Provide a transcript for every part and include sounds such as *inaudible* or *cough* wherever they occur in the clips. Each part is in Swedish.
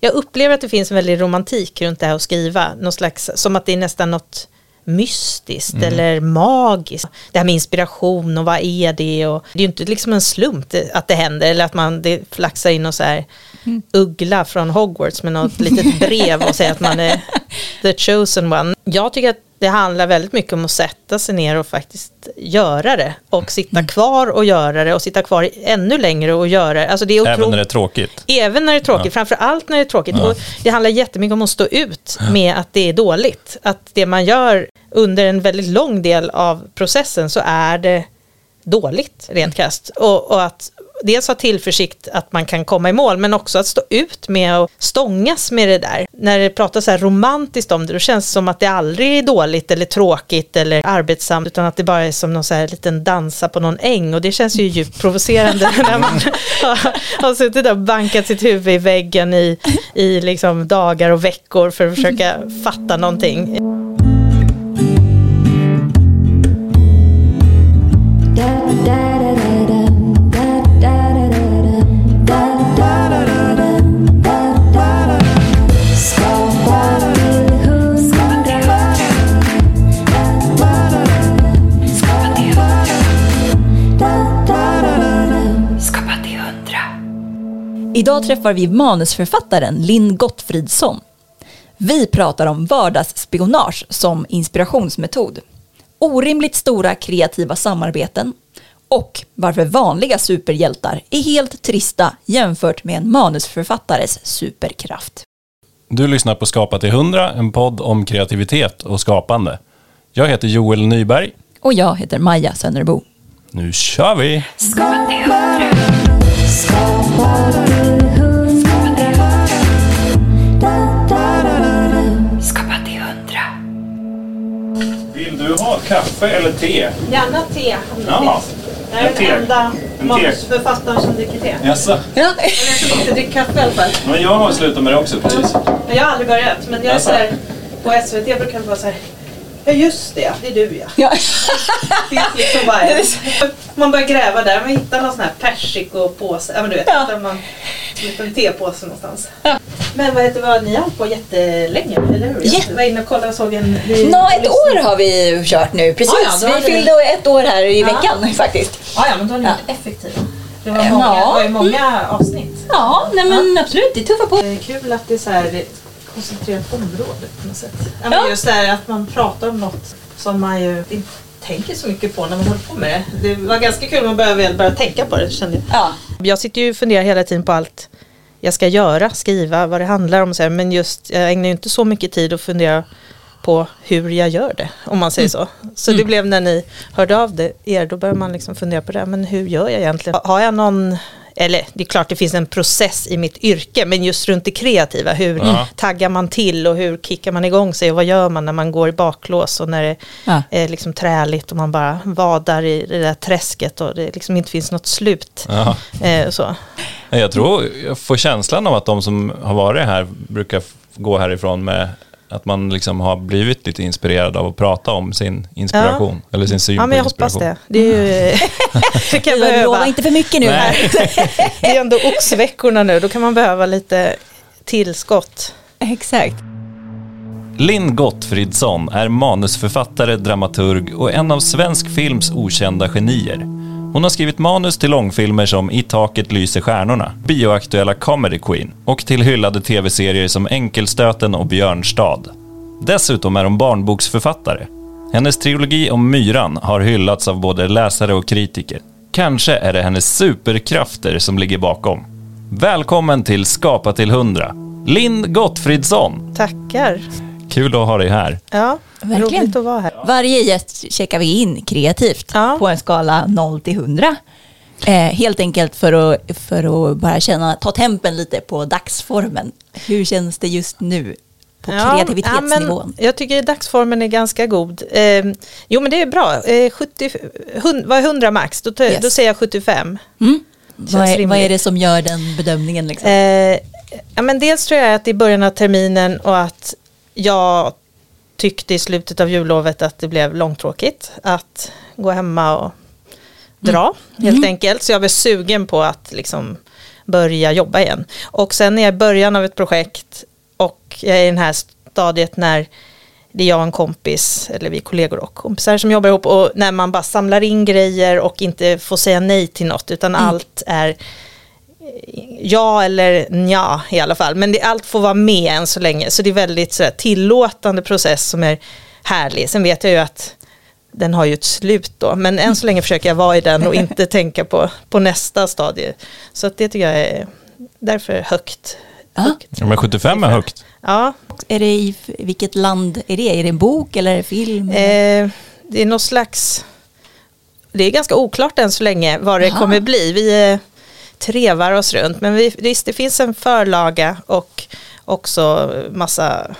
jag upplever att det finns en väldig romantik runt det här att skriva. Någon slags, som att det är nästan något mystiskt mm. eller magiskt. Det här med inspiration och vad är det? Och det är ju inte liksom en slump att det händer eller att man det flaxar in och så här mm. uggla från Hogwarts med något litet brev och säger att man är *laughs* the chosen one. Jag tycker att det handlar väldigt mycket om att sätta sig ner och faktiskt göra det. Och sitta mm. kvar och göra det och sitta kvar ännu längre och göra det. Alltså det är Även när det är tråkigt? Även när det är tråkigt, ja. framför allt när det är tråkigt. Ja. Och det handlar jättemycket om att stå ut med att det är dåligt. Att det man gör under en väldigt lång del av processen så är det dåligt rent krasst. Och, och att dels ha tillförsikt att man kan komma i mål, men också att stå ut med och stångas med det där. När det pratas så här romantiskt om det, då känns det som att det aldrig är dåligt eller tråkigt eller arbetsamt, utan att det bara är som någon så här liten dansa på någon äng och det känns ju djupt provocerande *laughs* när man har, har suttit där och bankat sitt huvud i väggen i, i liksom dagar och veckor för att försöka fatta någonting. Idag träffar vi manusförfattaren Linn Gottfridsson. Vi pratar om vardagsspionage som inspirationsmetod, orimligt stora kreativa samarbeten och varför vanliga superhjältar är helt trista jämfört med en manusförfattares superkraft. Du lyssnar på Skapa till 100, en podd om kreativitet och skapande. Jag heter Joel Nyberg. Och jag heter Maja Sönnerbo. Nu kör vi! Skapa till 100. Skapa till kaffe eller te? Gärna te. Ja. Jag är den enda manusförfattaren som dricker te. Jaså? Ja. Jag ska inte dricka kaffe i alla fall. Men jag har slutat med det också precis. Jag har aldrig börjat, men jag är så här, på SVT brukar det vara så här Ja just det, det är du ja. ja. liksom bara, man börjar gräva där, man hittar någon sån här persikopåse, ja men du vet, ja. hittar man en liten tepåse någonstans. Ja. Men vad heter vad, ni har hållit på jättelänge, eller hur? Jag var inne och kollade och såg en... Nå, ett år har vi kört nu, precis. Ja, vi fyllde ni... ett år här i veckan *laughs* faktiskt. Ja, ja men då har ni varit effektiva. Det var många, ja. var många mm. avsnitt. Ja, nej men absolut, det tuffar på. Det är kul att det är så här, koncentrerat område på något sätt. Ja, men just det här att man pratar om något som man ju inte tänker så mycket på när man håller på med det. Det var ganska kul när man började, började tänka på det kände jag. Ja. Jag sitter ju och funderar hela tiden på allt jag ska göra, skriva, vad det handlar om. Så här, men just, jag ägnar ju inte så mycket tid att fundera på hur jag gör det, om man säger mm. så. Så mm. det blev när ni hörde av det, er, då börjar man liksom fundera på det, men hur gör jag egentligen? Har jag någon eller det är klart det finns en process i mitt yrke, men just runt det kreativa, hur ja. taggar man till och hur kickar man igång sig och vad gör man när man går i baklås och när det ja. är liksom träligt och man bara vadar i det där träsket och det liksom inte finns något slut. Ja. Eh, så. Jag tror, jag får känslan av att de som har varit här brukar gå härifrån med att man liksom har blivit lite inspirerad av att prata om sin inspiration. Ja. Eller sin syn ja, men jag hoppas det. Det, är ju, *laughs* det kan jag behöva. inte för mycket nu här. *laughs* det är ändå oxveckorna nu, då kan man behöva lite tillskott. Exakt. Linn Gottfridsson är manusförfattare, dramaturg och en av svensk films okända genier. Hon har skrivit manus till långfilmer som I taket lyser stjärnorna, bioaktuella Comedy Queen och till hyllade tv-serier som Enkelstöten och Björnstad. Dessutom är hon barnboksförfattare. Hennes trilogi om Myran har hyllats av både läsare och kritiker. Kanske är det hennes superkrafter som ligger bakom. Välkommen till Skapa till 100, Linn Gottfridsson. Tackar. Kul att ha dig här. Ja, Verkligen. roligt att vara här. Varje gäst checkar vi in kreativt ja. på en skala 0 till 100. Eh, helt enkelt för att, för att bara känna, ta tempen lite på dagsformen. Hur känns det just nu på ja, kreativitetsnivån? Ja, jag tycker dagsformen är ganska god. Eh, jo men det är bra, eh, 70, 100, vad är 100 max? Då, yes. då säger jag 75. Mm. Vad är, vad är, det som gör den bedömningen? Liksom? Eh, ja, men dels tror jag att det är början av terminen och att jag tyckte i slutet av jullovet att det blev långtråkigt att gå hemma och dra mm. helt mm. enkelt. Så jag var sugen på att liksom börja jobba igen. Och sen är jag i början av ett projekt och jag är i den här stadiet när det är jag och en kompis, eller vi är kollegor och kompisar som jobbar ihop och när man bara samlar in grejer och inte får säga nej till något utan allt är ja eller nja i alla fall. Men det, allt får vara med än så länge. Så det är väldigt sådär, tillåtande process som är härlig. Sen vet jag ju att den har ju ett slut då. Men än så länge försöker jag vara i den och inte *laughs* tänka på, på nästa stadie. Så att det tycker jag är därför högt. Ja. högt. Ja, men 75 är högt. Ja, Är det i vilket land är det? Är det en bok eller är det film? eh, det är något slags... Det är ganska oklart än så länge vad det Jaha. kommer bli. Vi eh, trevar oss runt. Men vi, visst, det finns en förlaga och också massa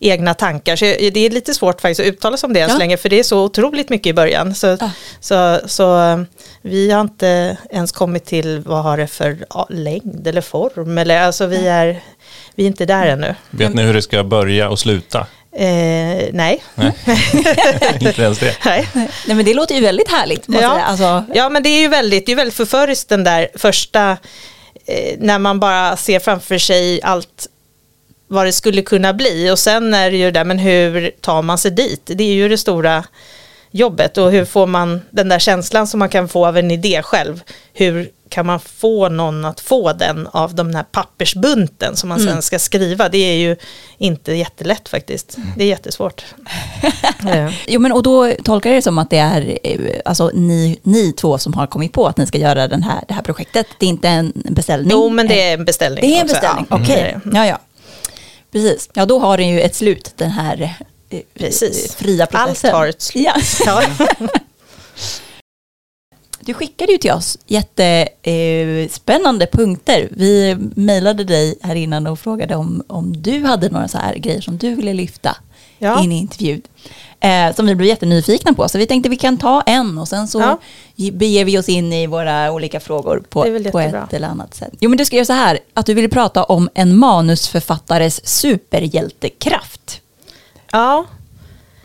egna tankar. Så det är lite svårt faktiskt att uttala sig om det än Ja. så länge. För det är så otroligt mycket i början. Så, Ah. så, så eh, vi har inte ens kommit till vad har det för ja, längd eller form. Eller, alltså vi är, vi är inte där ännu. Vet ni hur det ska börja och sluta? Eh, nej. *laughs* Inte ens det. nej. Nej men det låter ju väldigt härligt. Ja. Alltså, Ja, men det är ju väldigt, det är väldigt förföriskt den där första, eh, när man bara ser framför sig allt vad det skulle kunna bli. Och sen är det ju där, men hur tar man sig dit? Det är ju det stora jobbet och hur får man den där känslan som man kan få av en idé själv. Hur kan man få någon att få den av de här pappersbunten som man sen ska skriva? Det är ju inte jättelätt faktiskt. Det är jättesvårt. *laughs* Eh, Jo, men och då tolkar jag det som att det är eh, alltså, ni, ni två som har kommit på att ni ska göra den här, det här projektet. Det är inte en beställning. Jo, men det är en beställning. Det är en också. beställning, Ja, okej. det är det. Ja, ja. Precis. Ja, då har den ju ett slut, den här eh, Precis. fria processen. Allt har ett slut. Ja. *laughs* Du skickade ju till oss jättespännande eh, punkter. Vi mejlade dig här innan och frågade om, om du hade några så här grejer som du ville lyfta Ja. in i intervjun. Eh, som vi blev jättenyfikna på. Så vi tänkte vi kan ta en och sen så Ja. ge- beger vi oss in i våra olika frågor på, på ett eller annat sätt. Jo men du skrev så här, att du ville prata om en manusförfattares superhjältekraft. ja.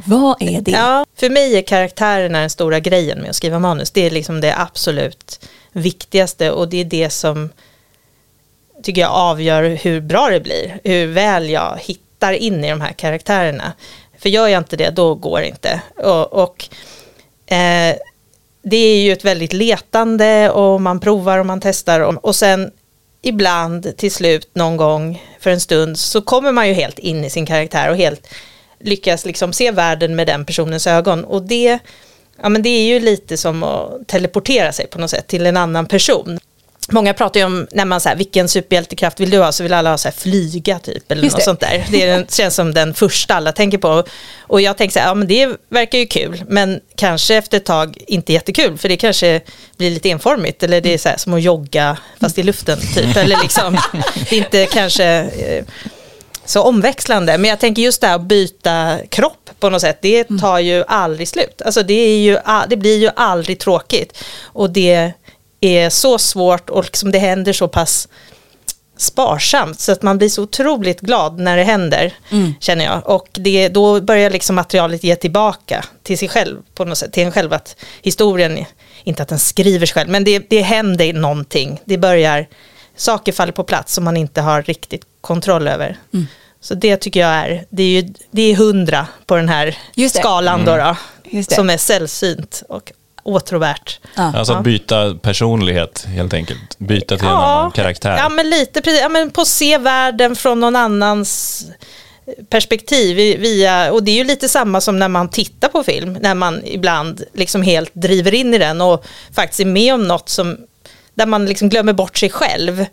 Vad är det? Ja, för mig är karaktärerna den stora grejen med att skriva manus. Det är liksom det absolut viktigaste och det är det som tycker jag avgör hur bra det blir. Hur väl jag hittar in i de här karaktärerna. För gör jag inte det, då går det inte. Och, och eh, det är ju ett väldigt letande och man provar och man testar. Och, och sen ibland till slut någon gång för en stund så kommer man ju helt in i sin karaktär och helt lyckas liksom se världen med den personens ögon. Och det, ja, men det är ju lite som att teleportera sig på något sätt till en annan person. Många pratar ju om, när man säger vilken superhjältekraft vill du ha, så vill alla ha så här, flyga typ, eller Just något det. sånt där. Det är *laughs* känns som den första alla tänker på. Och jag tänker så här, ja men det verkar ju kul, men kanske efter ett tag inte jättekul, för det kanske blir lite enformigt, eller det är så här, som att jogga fast i luften typ, eller liksom, *laughs* det är inte kanske eh, så omväxlande. Men jag tänker just det här att byta kropp på något sätt, det tar ju aldrig slut. Alltså det, är ju, det blir ju aldrig tråkigt. Och det är så svårt och liksom det händer så pass sparsamt så att man blir så otroligt glad när det händer, känner jag. Och det, då börjar liksom materialet ge tillbaka till sig själv på något sätt, till en själv att historien, inte att den skriver sig själv, men det, det händer någonting. Det börjar, saker faller på plats som man inte har riktigt kontroll över. Så det tycker jag är, det är ju det är hundra på den här Just det. skalan då, då Just det. som är sällsynt och åtråvärt. Ja. Alltså att byta personlighet helt enkelt. Byta till en annan karaktär. Ja, men lite precis. Ja, men på att se världen från någon annans perspektiv via, och det är ju lite samma som när man tittar på film, när man ibland liksom helt driver in i den och faktiskt är med om något som, där man liksom glömmer bort sig själv.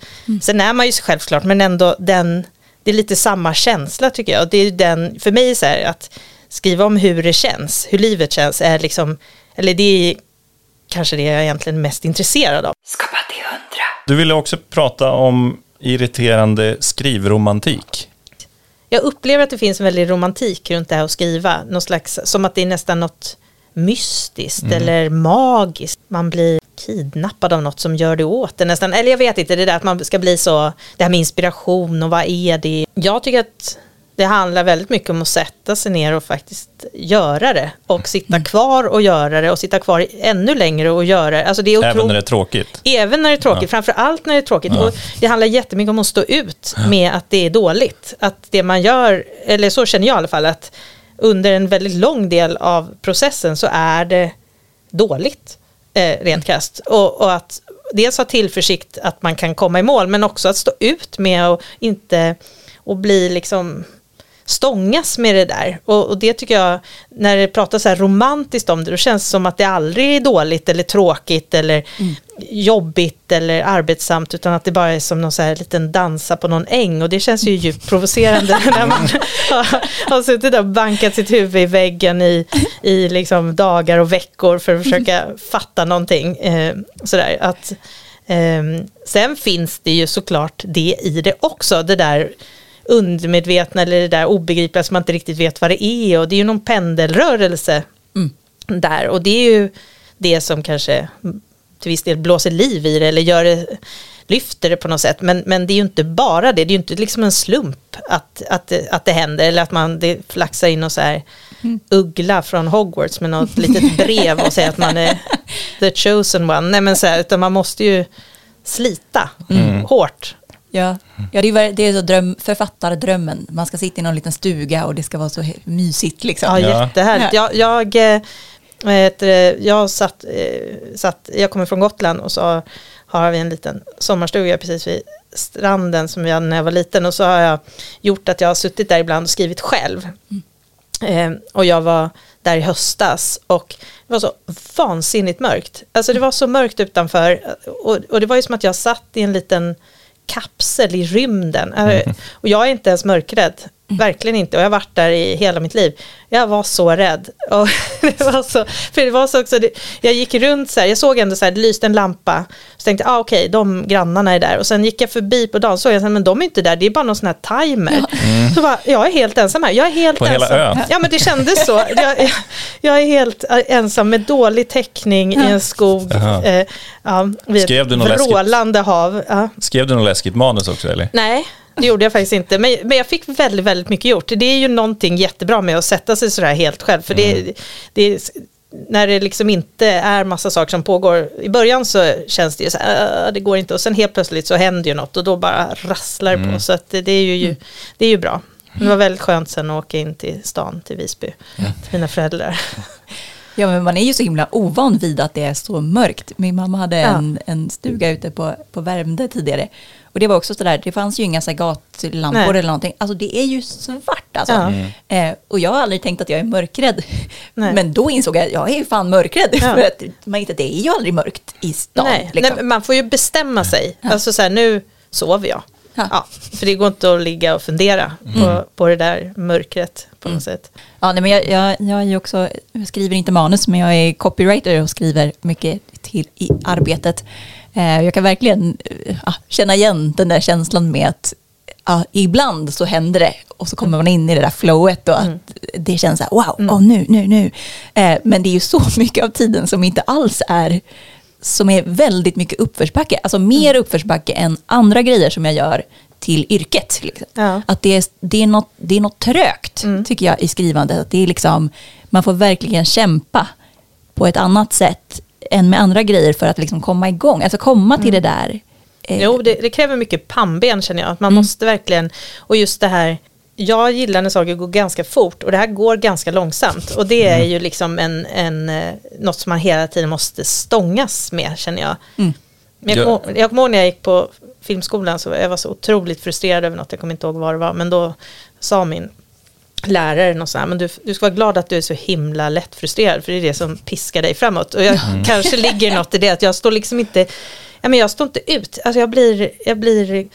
Sen är man ju sig själv såklart, men ändå den, det är lite samma känsla tycker jag. Och det är ju den, för mig så här, att skriva om hur det känns, hur livet känns, är liksom, eller det är kanske det jag är egentligen mest intresserad av. Skapa till hundra. Du ville också prata om irriterande skrivromantik. Jag upplever att det finns en väldig romantik runt det här att skriva. Någon slags, som att det är nästan något mystiskt eller magiskt. Man blir kidnappad av något som gör det åt det nästan. Eller jag vet inte, det där att man ska bli så, det här med inspiration och vad är det? Jag tycker att det handlar väldigt mycket om att sätta sig ner och faktiskt göra det. Och sitta Mm. kvar och göra det och sitta kvar ännu längre och göra det. Alltså det är Även otroligt- när det är tråkigt. Även när det är tråkigt, framför allt när det är tråkigt. Och det handlar jättemycket om att stå ut med att det är dåligt. Att det man gör, eller så känner jag i alla fall, att under en väldigt lång del av processen så är det dåligt, eh, rent krasst. Och, och att dels ha tillförsikt att man kan komma i mål, men också att stå ut med och inte och bli liksom stångas med det där. Och, och det tycker jag, när det pratas så här romantiskt om det, då känns det som att det aldrig är dåligt eller tråkigt eller jobbigt eller arbetsamt, utan att det bara är som någon så här liten dansa på någon äng. Och det känns ju djupt provocerande *laughs* när man har, har suttit där och bankat sitt huvud i väggen i, i liksom dagar och veckor för att försöka fatta någonting. Eh, sådär, att, ehm, sen finns det ju såklart det i det också, det där undermedvetna eller det där obegripliga som man inte riktigt vet vad det är. Och det är ju någon pendelrörelse där. Och det är ju det som kanske till viss del blåser liv i det eller gör det, lyfter det på något sätt. Men, men det är ju inte bara det, det är ju inte liksom en slump att, att, att det händer eller att man det flaxar in och så här uggla från Hogwarts med något litet *laughs* brev och säger att man är the chosen one, nej men så här, utan man måste ju slita hårt Ja, ja det är, det är så dröm, författardrömmen. Man ska sitta i någon liten stuga och det ska vara så mysigt liksom. Ja, Ja. jättehärligt. Jag, jag, eh, heter det, jag, satt, eh, satt, jag kommer från Gotland och så har vi en liten sommarstuga precis vid stranden som vi hade när jag var liten och så har jag gjort att jag har suttit där ibland och skrivit själv. Eh, och jag var där i höstas och det var så vansinnigt mörkt. Alltså det var så mörkt utanför och, och det var ju som att jag satt i en liten kapsel i rymden. Eh, Och jag är inte ens mörkrädd. Verkligen inte. Och jag har varit där i hela mitt liv. Jag var så rädd. *laughs* Och det var så, för det var så också, det, jag gick runt så här, jag såg ändå så här, det lyste en lampa. Så tänkte jag, ah, okej, de grannarna är där. Och sen gick jag förbi på dagen, såg jag, men de är inte där, det är bara någon sån här timer. Så bara, jag är helt ensam här. Jag är helt På hela ensam. ön? Ja, men det kändes så. Jag, jag, jag är helt ensam med dålig täckning i en skog. Eh, ja, vid Skrev du något läskigt? hav. Ja. Skrev du något läskigt manus också eller? Nej, det gjorde jag faktiskt inte. Men, men jag fick väldigt, väldigt mycket gjort. Det är ju någonting jättebra med att sätta sig sådär helt själv. För det, det är, när det liksom inte är massa saker som pågår. I början så känns det ju så här, "Äh, det går inte. Och sen helt plötsligt så händer ju något och då bara rasslar det på. Så att det, det är ju, det är ju bra. Det var väldigt skönt sen att åka in till stan, till Visby, till mina föräldrar. *laughs* Ja, men man är ju så himla ovan vid att det är så mörkt. Min mamma hade Ja. en, en stuga ute på, på Värmdö tidigare. Och det var också sådär, det fanns ju inga så gatlampor Nej. eller någonting. Alltså det är ju svart alltså. Ja. Eh, och jag har aldrig tänkt att jag är mörkrädd. Nej. Men då insåg jag att jag är ju fan mörkrädd. Ja. *laughs* För att man inte, det är ju aldrig mörkt i stan. Nej, liksom. nej, man får ju bestämma sig. Alltså så här, nu sover jag. Ja. Ja. för det går inte att ligga och fundera på, på det där mörkret på något sätt. Ja, nej, men jag, jag, jag är ju också, jag skriver inte manus, men jag är copywriter och skriver mycket till i arbetet. Eh, jag kan verkligen eh, ja, känna igen den där känslan med att ja, ibland så händer det och så kommer man in i det där flowet och att det känns så här, wow, åh, nu, nu, nu. Eh, men det är ju så *laughs* mycket av tiden som inte alls är som är väldigt mycket uppförsbacke. Alltså mer uppförsbacke än andra grejer som jag gör till yrket. Liksom. Ja. Att det är, det, är något, det är något trögt, tycker jag, i skrivandet. Att det är liksom, man får verkligen kämpa på ett annat sätt än med andra grejer för att liksom komma igång. Alltså komma till det där. eh, Jo, det, det kräver mycket pannben känner jag. Att man måste verkligen, och just det här, jag gillar när saker går ganska fort och det här går ganska långsamt. Och det är ju liksom en, en, eh, något som man hela tiden måste stångas med känner jag. Men jag, ihåg- jag kommer ihåg när jag gick på filmskolan så jag var så otroligt frustrerad över något, jag kommer inte ihåg vad det var, men då sa min lärare något så här, men du, du ska vara glad att du är så himla lätt frustrerad, för det är det som piskar dig framåt. Och jag *laughs* kanske ligger något i det, att jag står liksom inte, ja men jag står inte ut, alltså jag blir, jag blir,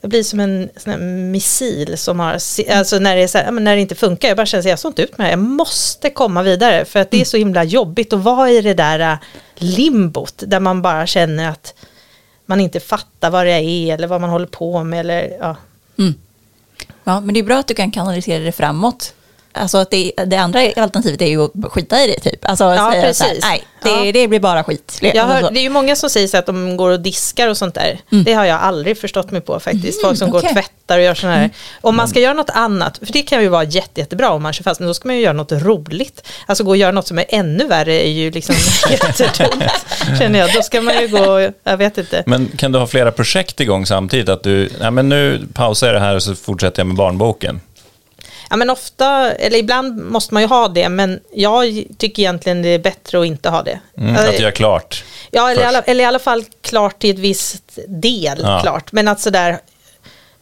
jag blir som en sån missil som har, alltså när det, är så här, när det inte funkar, jag bara känner att jag står inte ut med det, jag måste komma vidare, för att det är så himla jobbigt. Att vara i det där äh, limbot, där man bara känner att man inte fattar vad det är, eller vad man håller på med, eller ja. Ja, men det är bra att du kan kanalisera det framåt alltså att det, det andra alternativet är ju att skita i det typ. Alltså Ja, säga så här, precis. nej, det, Ja. det blir bara skit. Jag Alltså hör, det är ju många som säger så att de går och diskar och sånt där. Det har jag aldrig förstått mig på faktiskt. Folk som går okej. och tvättar och gör sådana här. Om man ska göra något annat, för det kan ju vara jätte, jättebra om man kör fast, men då ska man ju göra något roligt. Alltså gå och göra något som är ännu värre är ju liksom *laughs* jättedumt, känner jag. Då ska man ju gå, jag vet inte. Men kan du ha flera projekt igång samtidigt? Att du, nej men nu pausar jag det här och så fortsätter jag med barnboken. Ja men ofta, eller ibland måste man ju ha det, men jag tycker egentligen det är bättre att inte ha det. Mm, att göra klart. Ja, eller alla, eller i alla fall klart till ett visst del. Ja. klart. Men att sådär,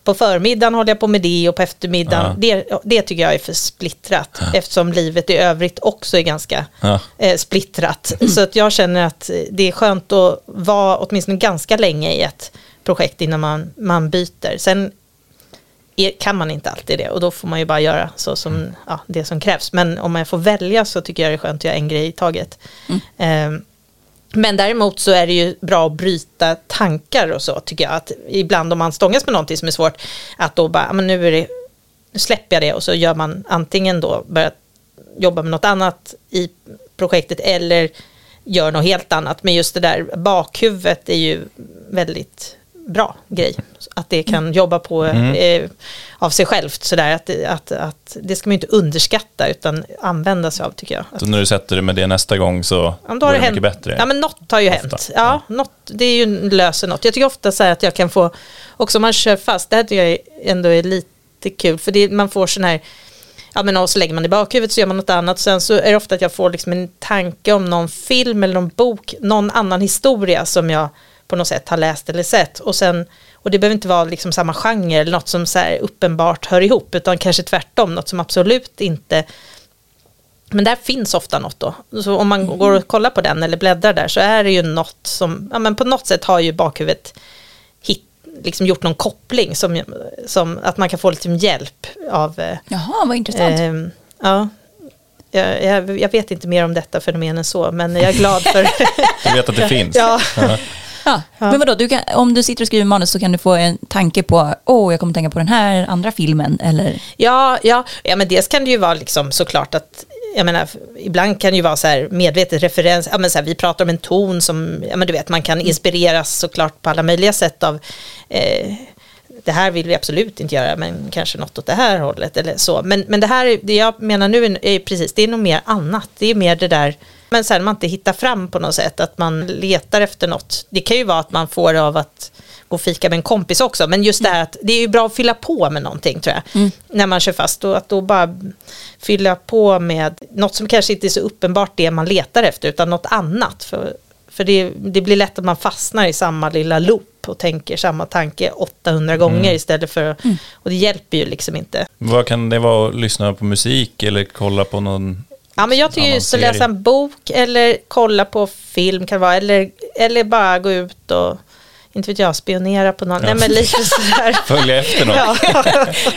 på förmiddagen håller jag på med det och på eftermiddagen, det, det tycker jag är för splittrat. Eftersom livet i övrigt också är ganska Ja. eh, splittrat. Så att jag känner att det är skönt att vara åtminstone ganska länge i ett projekt innan man, man byter. Sen kan man inte alltid det och då får man ju bara göra så som, ja, det som krävs. Men om jag får välja så tycker jag det är skönt att göra en grej i taget. Ehm, men däremot så är det ju bra att bryta tankar och så tycker jag. Att ibland om man stångas med någonting som är svårt, att då bara, "Ja, men nu är det, nu släpper jag det och så gör man antingen då börjar jobba med något annat i projektet eller gör något helt annat. Men just det där bakhuvudet är ju väldigt bra grej. Att det kan jobba på eh, av sig självt sådär. Att, att, att det ska man ju inte underskatta utan använda sig av tycker jag. Så när du sätter dig med det nästa gång så Ja, då har det hänt. mycket bättre. Ja, men något har ju Ofta. hänt. Ja, något, det är ju löser något. Jag tycker ofta så att jag kan få, också om man kör fast, det här tycker jag ändå är lite kul, för det, man får sån här, ja men och så lägger man det i bakhuvudet så gör man något annat, sen så är det ofta att jag får liksom en tanke om någon film eller någon bok, någon annan historia som jag på något sätt har läst eller sett, och sen och det behöver inte vara liksom samma genre eller något som så här uppenbart hör ihop, utan kanske tvärtom, något som absolut inte men där finns ofta något då. Så om man går och kollar på den eller bläddrar där så är det ju något som, ja men på något sätt har ju bakhuvudet hit, liksom gjort någon koppling som, som att man kan få lite hjälp av, eh, Jaha, vad intressant. ehm, ja. Jag, jag, jag vet inte mer om detta fenomen än så, men jag är glad för... *laughs* Du vet att det *laughs* finns. ja, Ja. Men vadå, du kan, om du sitter och skriver manus så kan du få en tanke på, åh, jag kommer tänka på den här andra filmen, eller? Ja, ja, ja, men dels kan det ju vara liksom såklart att jag menar, ibland kan det ju vara så här medvetet referens, ja, men så här, vi pratar om en ton som, ja men du vet, man kan inspireras såklart på alla möjliga sätt av eh, det här vill vi absolut inte göra, men kanske något åt det här hållet eller så. Men, men det här, det jag menar nu är, är precis, det är nog mer annat. Det är mer det där, men sen man inte hittar fram på något sätt, att man letar efter något. Det kan ju vara att man får av att gå och fika med en kompis också, men just det här att det är ju bra att fylla på med någonting tror jag. När man kör fast, och att då bara fylla på med något som kanske inte är så uppenbart det man letar efter, utan något annat. För, för det, det blir lätt att man fastnar i samma lilla loop och tänker samma tanke 800 gånger istället för, och det hjälper ju liksom inte. Vad kan det vara att lyssna på musik eller kolla på någon? Ja, men jag tycker just att läsa en bok eller kolla på film kan vara, eller, eller bara gå ut och, inte vet jag, spionera på någon. Nej, men lite sådär. *laughs* Följa efter något? ja.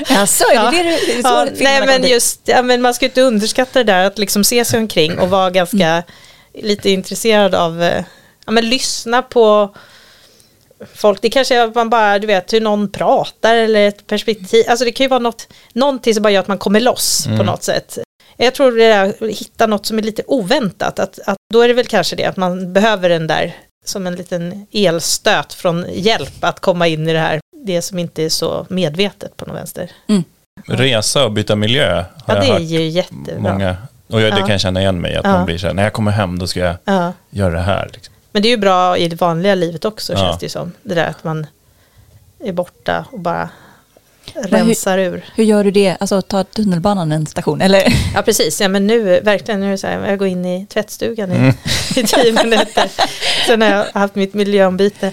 *laughs* Alltså, är det det du, är det så Ja, nej men dit? just, ja, men man ska inte underskatta det där att liksom se sig omkring och vara ganska lite intresserad av, eh, ja men lyssna på folk, det kanske är att man bara, du vet, hur någon pratar eller ett perspektiv, alltså det kan ju vara något, någonting som bara gör att man kommer loss på något sätt. Jag tror det är att hitta något som är lite oväntat, att, att då är det väl kanske det att man behöver den där som en liten elstöt från hjälp att komma in i det här, det som inte är så medvetet på något vänster. Resa och byta miljö har Ja, jag det är hört ju jättebra. många. Och jag, det Ja. kan jag känna igen mig att Ja. man blir så här, när jag kommer hem då ska jag Ja. göra det här. Liksom. Men det är ju bra i det vanliga livet också Ja. känns det ju som. Det där att man är borta och bara rensar ur. Hur gör du det? Alltså ta tunnelbanan en station, eller? Ja precis, ja, men nu verkligen, nu är det så här, jag går in i tvättstugan i, i tio minuter. Sen har jag haft mitt miljöombyte.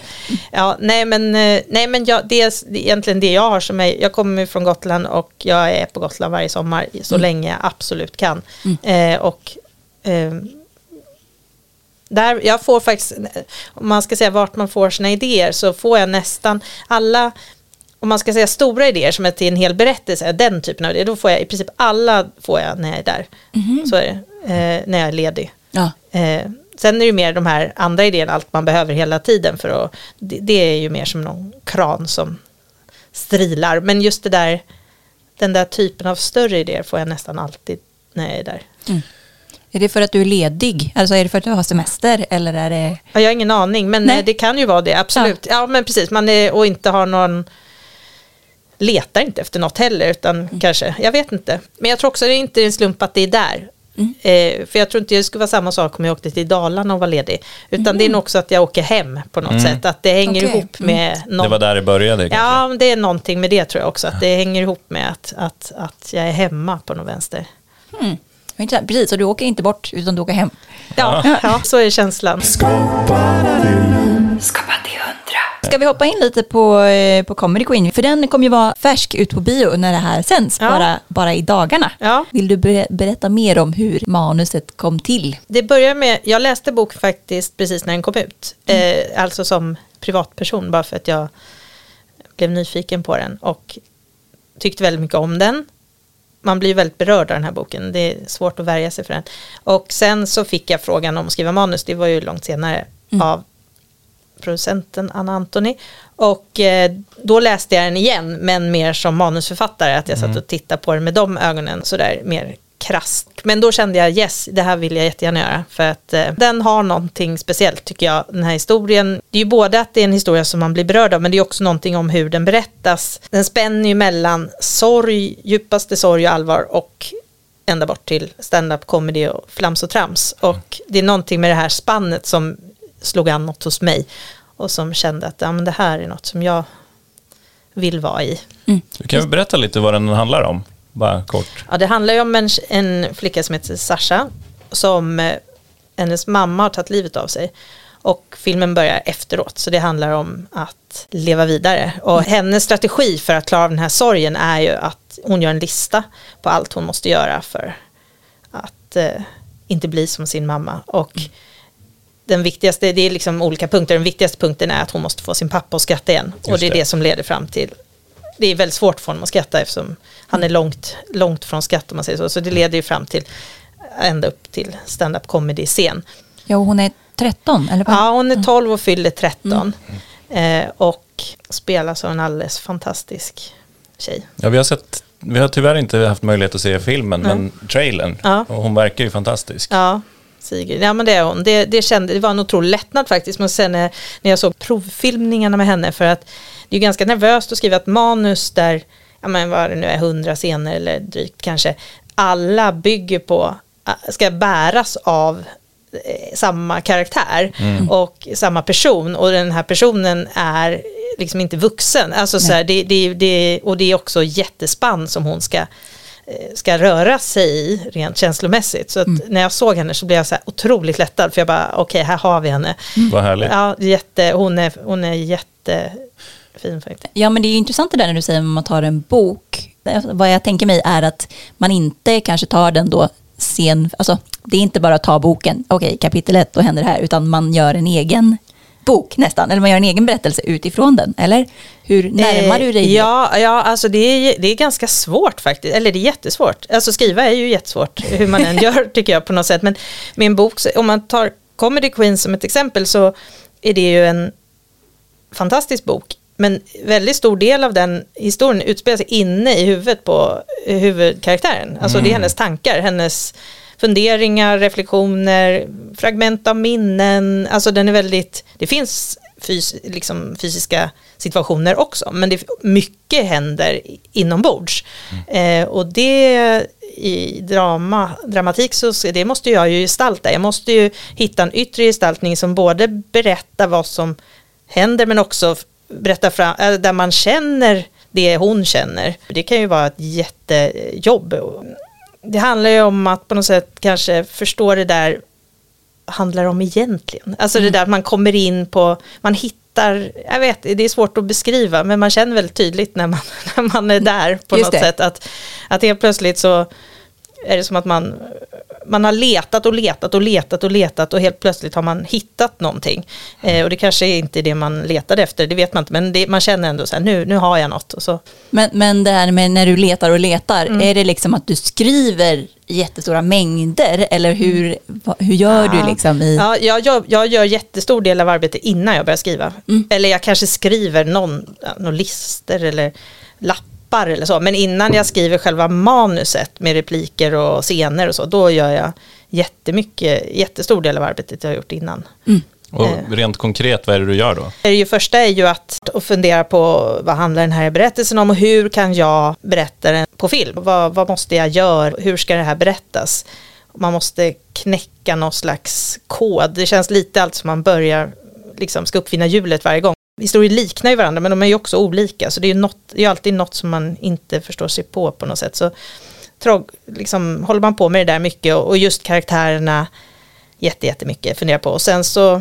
Ja, nej men, eh, nej, men jag, det är egentligen det jag har som är, jag kommer från Gotland och jag är på Gotland varje sommar så länge jag absolut kan. Eh, och eh, där, jag får faktiskt, om man ska säga vart man får sina idéer, så får jag nästan alla, om man ska säga stora idéer som är till en hel berättelse, den typen av idéer, då får jag i princip alla får jag när jag är där. Så är det, eh, när jag är ledig. Ja. Eh, sen är det ju mer de här andra idéerna, allt man behöver hela tiden för att, det, det är ju mer som någon kran som strilar. Men just det där den där typen av större idéer får jag nästan alltid när jag är där. Är det för att du är ledig? Alltså är det för att du har semester eller är det... Ja, jag har ingen aning, men Nej. eh, det kan ju vara det, absolut. Ja, men precis, man är, och inte har någon letar inte efter något heller, utan Mm. kanske, jag vet inte. Men jag tror också det är inte en slump att det är där. Mm. Eh, för jag tror inte det skulle vara samma sak om jag åkte till Dalarna och var ledig. Utan det är nog också att jag åker hem på något sätt, att det hänger Mm. Okej. ihop med någon... Det var där det började kanske? Ja, det är någonting med det tror jag också, att det hänger ihop med att, att, att jag är hemma på något vänster. Mm. Precis, så du åker inte bort utan du åker hem. Ja, ja så är känslan. Skapa till hundra. Ska vi hoppa in lite på, eh, på Comedy Queen? För den kommer ju vara färsk ut på bio när det här sänds, Ja. bara, bara i dagarna. Ja. Vill du ber- berätta mer om hur manuset kom till? Det börjar med, jag läste boken faktiskt precis när den kom ut. Eh, alltså som privatperson, bara för att jag blev nyfiken på den och tyckte väldigt mycket om den. Man blir väldigt berörd av den här boken, det är svårt att värja sig för den. Och sen så fick jag frågan om att skriva manus, det var ju långt senare, av producenten Anna Antoni. Och eh, då läste jag den igen, men mer som manusförfattare, att jag satt och tittade på den med de ögonen, sådär mer krasst. Men då kände jag yes, det här vill jag jättegärna göra. För att eh, den har någonting speciellt tycker jag, den här historien. Det är ju både att det är en historia som man blir berörd av, men det är också någonting om hur den berättas. Den spänner ju mellan sorg, djupaste sorg och allvar och ända bort till stand-up comedy och flams och trams. Och det är någonting med det här spannet som slog an något hos mig och som kände att ja, men det här är något som jag vill vara i. Du kan väl berätta lite vad den handlar om? Bara kort. Ja, det handlar ju om en, en flicka som heter Sasha som eh, hennes mamma har tagit livet av sig. Och filmen börjar efteråt, så det handlar om att leva vidare. Och hennes strategi för att klara av den här sorgen är ju att hon gör en lista på allt hon måste göra för att eh, inte bli som sin mamma. Och den viktigaste, det är liksom olika punkter, den viktigaste punkten är att hon måste få sin pappa att skratta igen. och Just det är det. det som leder fram till det är väldigt svårt för honom att skratta eftersom han är långt, långt från skratt om man säger så. Så det leder ju fram till ända upp till stand-up comedy-scen. Ja, och hon är 13, eller? Ja, hon är 12 och fyller 13. Eh, och spelas av en alldeles fantastisk tjej. Ja, vi har sett, vi har tyvärr inte haft möjlighet att se filmen, men trailern. Ja. Och hon verkar ju fantastisk. Ja, Sigrid. Ja, men det är hon. Det, det, kände, det var en otrolig lättnad faktiskt. Men sen när, när jag såg provfilmningarna med henne, för att det är ganska nervöst att skriva ett manus där, ja men vad det nu är, hundra scener eller drygt kanske, alla bygger på, äh, ska bäras av eh, samma karaktär och samma person och den här personen är liksom inte vuxen. Alltså så här, det, det, det, och det är också jättespann som hon ska eh, ska röra sig i rent känslomässigt. Så att när jag såg henne så blev jag så här otroligt lättad för jag bara okej här har vi henne. Vad härligt. Ja, jätte, hon, är, hon är jättefin faktiskt. Ja, men det är intressant det där när du säger att man tar en bok. Vad jag tänker mig är att man inte kanske tar den då sen, alltså det är inte bara att ta boken, okej kapitel 1, då händer det här, utan man gör en egen bok nästan, eller man gör en egen berättelse utifrån den, eller? Hur närmar du dig det? Eh, Ja, ja alltså det är, det är ganska svårt faktiskt, eller det är jättesvårt. Alltså skriva är ju jättesvårt, hur man än *laughs* gör tycker jag på något sätt. Men en bok, om man tar Comedy Queen som ett exempel så är det ju en fantastisk bok. Men väldigt stor del av den historien utspelar sig inne i huvudet på huvudkaraktären. Alltså det är hennes tankar, hennes funderingar, reflektioner, fragment av minnen. Alltså den är väldigt, det finns fys, liksom fysiska situationer också, men det, mycket händer inombords. Eh, och det i drama, dramatik så det måste jag ju gestalta. Jag måste ju hitta en yttre gestaltning som både berättar vad som händer men också berättar fram, äh, där man känner det hon känner. Det kan ju vara ett jättejobb. Det handlar ju om att på något sätt kanske förstå det där handlar om egentligen. Alltså det där att man kommer in på, man hittar, jag vet, det är svårt att beskriva, men man känner väldigt tydligt när man, *laughs* när man är där på Just något det. sätt. Att, att helt plötsligt så är det som att man, man har letat och letat och letat och letat och helt plötsligt har man hittat någonting. Eh, och det kanske är inte det man letade efter, det vet man inte, men det, man känner ändå så här, nu, nu har jag något. Och så. Men, men det här med när du letar och letar, Mm. är det liksom att du skriver jättestora mängder eller hur, va- hur gör du liksom i... Ja, jag, jag, jag gör jättestor del av arbetet innan jag börjar skriva. Mm. Eller jag kanske skriver någon, ja, någon lister eller lappar droppar eller så. Men innan jag skriver själva manuset med repliker och scener och så, då gör jag jättemycket, jättestor del av arbetet jag har gjort innan. Och Eh. rent konkret, vad är det du gör då? Det är ju första är ju att, att fundera på vad handlar den här berättelsen om och hur kan jag berätta den på film? Vad, vad måste jag göra? Hur ska det här berättas? Man måste knäcka någon slags kod. Det känns lite allt som man börjar, liksom ska uppfinna hjulet varje gång. Historier liknar ju varandra men de är ju också olika så det är ju, något, det är alltid något som man inte förstår sig på på något sätt. Så trog, liksom, håller man på med det där mycket och, och just karaktärerna jätte, jättemycket funderar på. Och sen så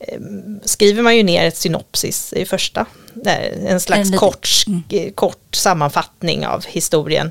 eh, skriver man ju ner ett synopsis i första. En slags En kort, sk- kort sammanfattning av historien.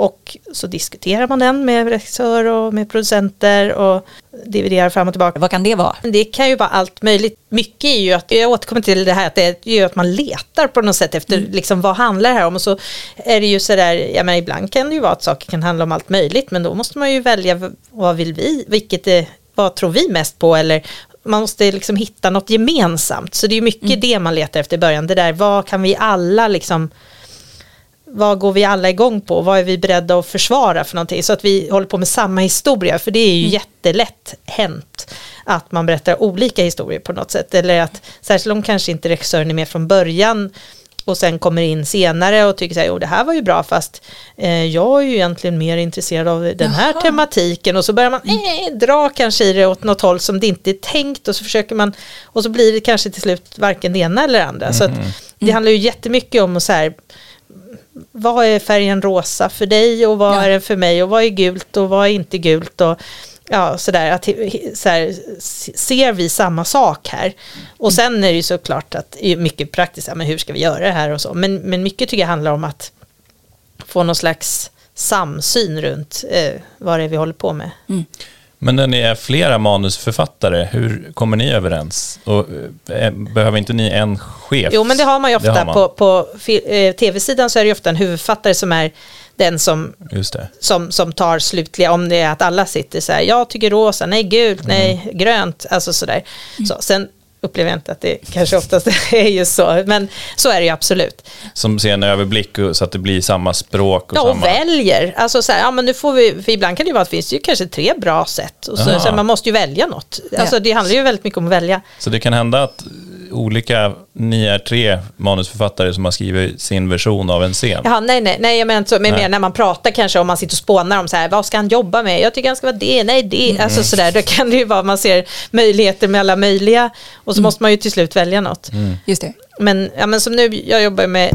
Och så diskuterar man den med regissör och med producenter och dividerar fram och tillbaka. Vad kan det vara? Det kan ju vara allt möjligt. Mycket är ju att, jag återkommer till det här, att det är ju att man letar på något sätt efter liksom, vad handlar det här om. Och så är det ju sådär, jag menar ibland kan det ju vara att saker kan handla om allt möjligt, men då måste man ju välja vad vill vi, vilket är, vad tror vi mest på eller man måste liksom hitta något gemensamt. Så det är ju mycket det man letar efter i början, det där vad kan vi alla liksom vad går vi alla igång på? Vad är vi beredda att försvara för någonting? Så att vi håller på med samma historia, för det är ju jättelätt hänt att man berättar olika historier på något sätt. Eller att, särskilt om kanske inte regissören är med från början och sen kommer in senare och tycker så här, jo det här var ju bra fast eh, jag är ju egentligen mer intresserad av den här tematiken och så börjar man eh, dra kanske i det åt något håll som det inte är tänkt och så försöker man och så blir det kanske till slut varken det ena eller det andra. Så att det handlar ju jättemycket om att så här, vad är färgen rosa för dig och vad Ja. är den för mig och vad är gult och vad är inte gult och ja, sådär, att, så här, ser vi samma sak här? Och sen är det ju såklart att det är mycket praktiskt, ja, men hur ska vi göra det här och så, men, men mycket tycker jag handlar om att få någon slags samsyn runt eh, vad det är vi håller på med. Men när ni är flera manusförfattare, hur kommer ni överens? Och, eh, behöver inte ni en chef? Jo, men det har man ju ofta man. på, på eh, tv-sidan så är det ju ofta en huvudförfattare som är den som som, som tar slutliga, om det är att alla sitter så här, jag tycker rosa, nej gult, nej grönt, alltså sådär. Så, sen upplever jag inte att det kanske oftast *laughs* är just så, men så är det ju absolut. Som ser en överblick så att det blir samma språk och Ja, och samma... väljer, alltså så här, ja men nu får vi, för ibland kan det ju vara att det finns ju kanske tre bra sätt, och så, så här, man måste ju välja något. Alltså det handlar ju väldigt mycket om att välja. Så det kan hända att olika, ni är tre manusförfattare som har skrivit sin version av en scen. Jaha, nej, nej, nej, jag menar inte så, men Nej. mer när man pratar kanske om man sitter och spånar om så här, vad ska han jobba med? Jag tycker han ska vara det, nej det, Mm. alltså sådär, då kan det ju vara, man ser möjligheter med alla möjliga, och så måste man ju till slut välja något. Just det. Men, ja, men som nu, jag jobbar med,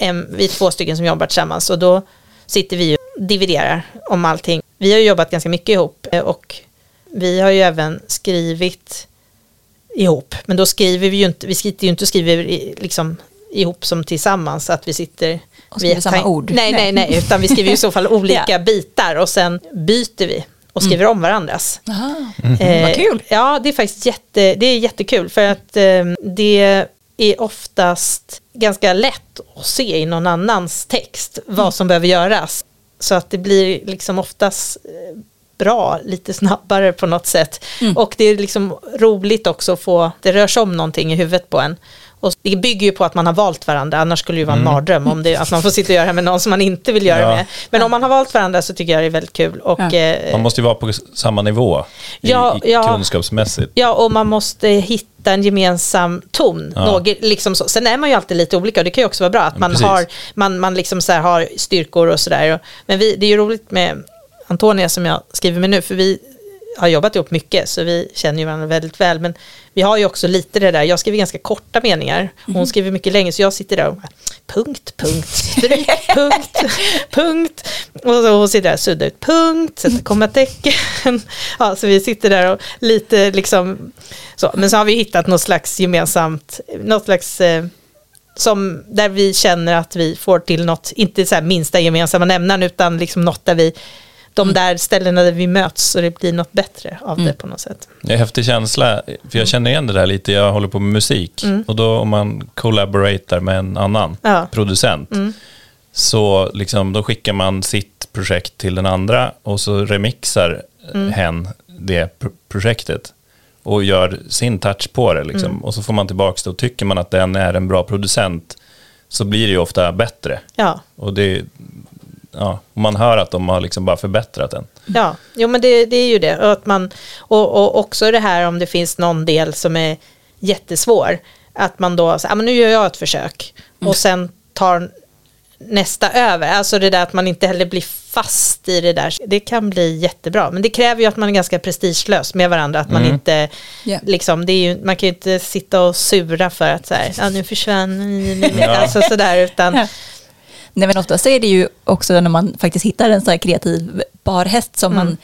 en, vi är två stycken som jobbar tillsammans och då sitter vi och dividerar om allting. Vi har ju jobbat ganska mycket ihop eh, och vi har ju även skrivit ihop. Men då skriver vi ju inte, vi sitter ju inte och skriver liksom ihop som tillsammans, att vi sitter Och skriver samma ord. Nej, nej, nej, utan vi skriver i så fall *laughs* olika Ja. bitar och sen byter vi och skriver om varandras. Aha. Eh, Vad kul. Ja, det är faktiskt jätte, det är jättekul för att eh, det är oftast ganska lätt att se i någon annans text vad som behöver göras. Så att det blir liksom oftast eh, bra lite snabbare på något sätt. Och det är liksom roligt också att få, det rör sig om någonting i huvudet på en. Och det bygger ju på att man har valt varandra, annars skulle det ju vara en mardröm om det, att man får sitta och göra det med någon som man inte vill göra Ja. med. Men om man har valt varandra så tycker jag det är väldigt kul. Och, Ja. eh, Man måste ju vara på samma nivå i, Ja, i ja. kunskapsmässigt. Ja, och man måste hitta en gemensam ton. Ja. Något, liksom så. Sen är man ju alltid lite olika och det kan ju också vara bra att man precis. har, man, man liksom så här har styrkor och sådär. Men vi, det är ju roligt med Antonia som jag skriver med nu, för vi har jobbat ihop mycket så vi känner ju varandra väldigt väl. Men vi har ju också lite det där, jag skriver ganska korta meningar, hon skriver mycket längre så jag sitter där och bara, punkt, punkt, stryk, *laughs* punkt, punkt. Och så hon sitter där och suddar ut punkt, sätter *laughs* kommatecken. Ja, så vi sitter där och lite liksom så. Men så har vi hittat något slags gemensamt, något slags eh, som där vi känner att vi får till något, inte så här minsta gemensamma nämnaren utan liksom något där vi, de där ställena där vi möts så det blir något bättre av det på något sätt. Det är en häftig känsla, för jag känner igen det där lite, jag håller på med musik. Och då om man collaboratar med en annan Ja. producent, så liksom, då skickar man sitt projekt till den andra och så remixar hen det pro- projektet och gör sin touch på det. Liksom. Och så får man tillbaka det och tycker man att den är en bra producent, så blir det ju ofta bättre. Ja, Och det, ja, man hör att de har liksom bara förbättrat den. ja. jo men det, det är ju det. Och, att man, och, och också det här om det finns någon del som är jättesvår. Att man då, säger, ah, men nu gör jag ett försök. Och sen tar nästa över. Alltså det där att man inte heller blir fast i det där. Det kan bli jättebra. Men det kräver ju att man är ganska prestigelös med varandra. Att man inte, Ja. liksom, det är ju, man kan ju inte sitta och sura för att så här, ja nu försvann, *laughs* Ja. alltså sådär. Utan, Ja. Nej men oftast är det ju också när man faktiskt hittar en så här kreativ barhäst som man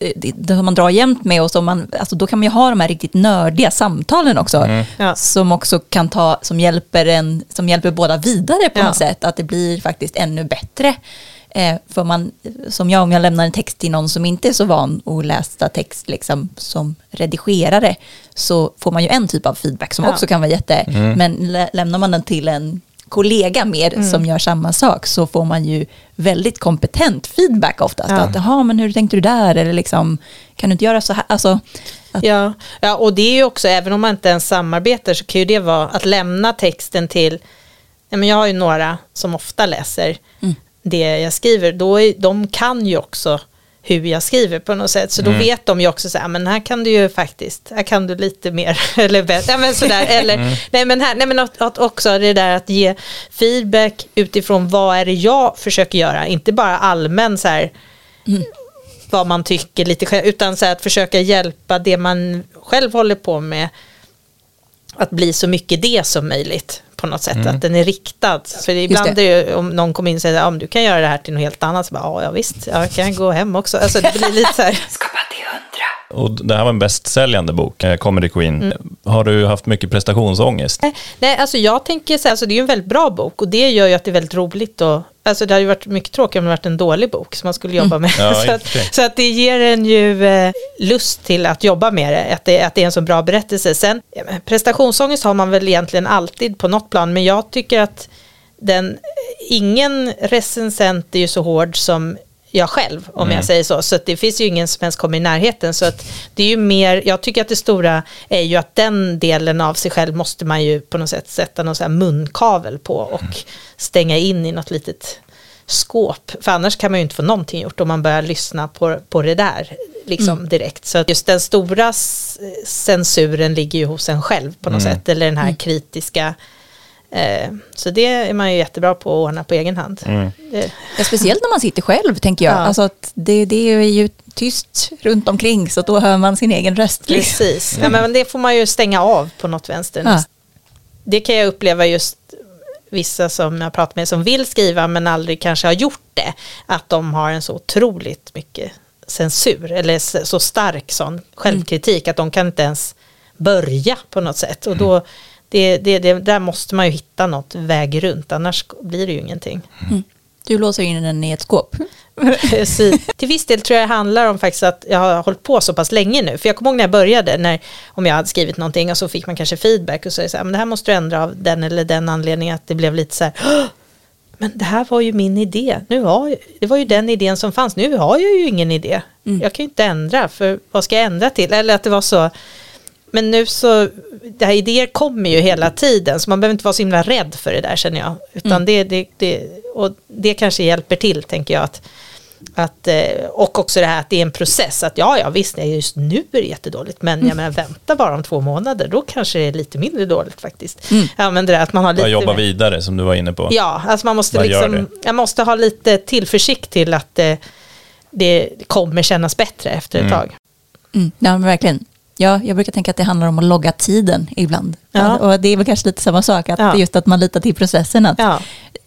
eh, som man drar jämt med och som man, alltså då kan man ju ha de här riktigt nördiga samtalen också. Ja. Som också kan ta, som hjälper, en, som hjälper båda vidare på Ja. något sätt. Att det blir faktiskt ännu bättre. Eh, för man, som jag, om jag lämnar en text till någon som inte är så van att läsa text liksom, som redigerare, så får man ju en typ av feedback som Ja. också kan vara jätte... Men lä- lämnar man den till en kollega mer Mm. som gör samma sak så får man ju väldigt kompetent feedback oftast. Ja. Att, jaha, men hur tänkte du där? Eller liksom, kan du inte göra så här? Alltså, att, Ja, ja, och det är ju också, även om man inte ens samarbetar så kan ju det vara att lämna texten till, ja, men jag har ju några som ofta läser Mm. det jag skriver, då är, de kan ju också hur jag skriver på något sätt, så då vet de ju också så här, men här kan du ju faktiskt, här kan du lite mer, *laughs* eller bättre, ja, men sådär, eller, nej men här, nej men att, att också det där att ge feedback utifrån vad är det jag försöker göra, inte bara allmän så här, vad man tycker lite själv, utan så här att försöka hjälpa det man själv håller på med att bli så mycket det som möjligt på något sätt, att den är riktad. För ibland är det. om någon kommer in och säger, ja, men du kan göra det här till något helt annat, så bara, ja, ja visst, jag kan gå hem också. Alltså det blir lite så här, *laughs* Skapa till hundra. Och det här var en bästsäljande bok, eh, Comedy Queen. Mm. Har du haft mycket prestationsångest? Nej, Nej, alltså jag tänker så här, alltså det är ju en väldigt bra bok och det gör ju att det är väldigt roligt och Alltså det hade ju varit mycket tråkigare om det varit en dålig bok som man skulle jobba med. Ja, *laughs* i så, att, så att det ger en ju eh, lust till att jobba med det, att det, att det är en så bra berättelse. Sen, ja, prestationsångest har man väl egentligen alltid på något plan, men jag tycker att den, ingen recensent är ju så hård som jag själv, om jag säger så. Så det finns ju ingen som ens kommer i närheten. Så att det är ju mer, jag tycker att det stora är ju att den delen av sig själv måste man ju på något sätt sätta någon sån här munkavel på och stänga in i något litet skåp. För annars kan man ju inte få någonting gjort om man börjar lyssna på, på det där liksom direkt. Så att just den stora censuren ligger ju hos en själv på något sätt. Eller den här kritiska Eh, så det är man ju jättebra på att ordna på egen hand. Det, Ja, speciellt när man sitter själv, tänker jag. Ja. Alltså att det, det är ju tyst runt omkring, så då hör man sin egen röst. precis, *laughs* ja, men det får man ju stänga av på något vänster. Ja. Det kan jag uppleva just vissa som jag pratat med som vill skriva men aldrig kanske har gjort det. Att de har en så otroligt mycket censur eller så stark sån självkritik att de kan inte ens börja på något sätt. Och då, det, det, det, där måste man ju hitta något väg runt annars blir det ju ingenting. Du låser in den i ett skåp. *laughs* Till viss del tror jag det handlar om faktiskt att jag har hållit på så pass länge nu. För jag kommer ihåg när jag började, när, om jag hade skrivit någonting och så fick man kanske feedback och så är det så här, men det här måste du ändra av den eller den anledningen att det blev lite så här, "Åh, men det här var ju min idé. Nu har, jag- det var ju den idén som fanns. Nu har jag ju ingen idé. Jag kan ju inte ändra, för vad ska jag ändra till? Eller att det var så, men nu så, det här idéer kommer ju hela tiden, så man behöver inte vara så himla rädd för det där känner jag. Utan det, det, det, och det kanske hjälper till, tänker jag. Att, att, eh, och också det här att det är en process, att ja, ja visst, just nu är det jättedåligt, men jag menar, vänta bara om två månader, då kanske det är lite mindre dåligt faktiskt. Ja, men det där att man har lite... Bara jobba mer- vidare som du var inne på. Ja, alltså man måste liksom, jag måste ha lite tillförsikt till att det, det kommer kännas bättre efter ett tag. Mm, ja, men verkligen. Ja, jag brukar tänka att det handlar om att logga tiden ibland. Ja. Och det är väl kanske lite samma sak, att Ja. just att man litar till processen. Att Ja.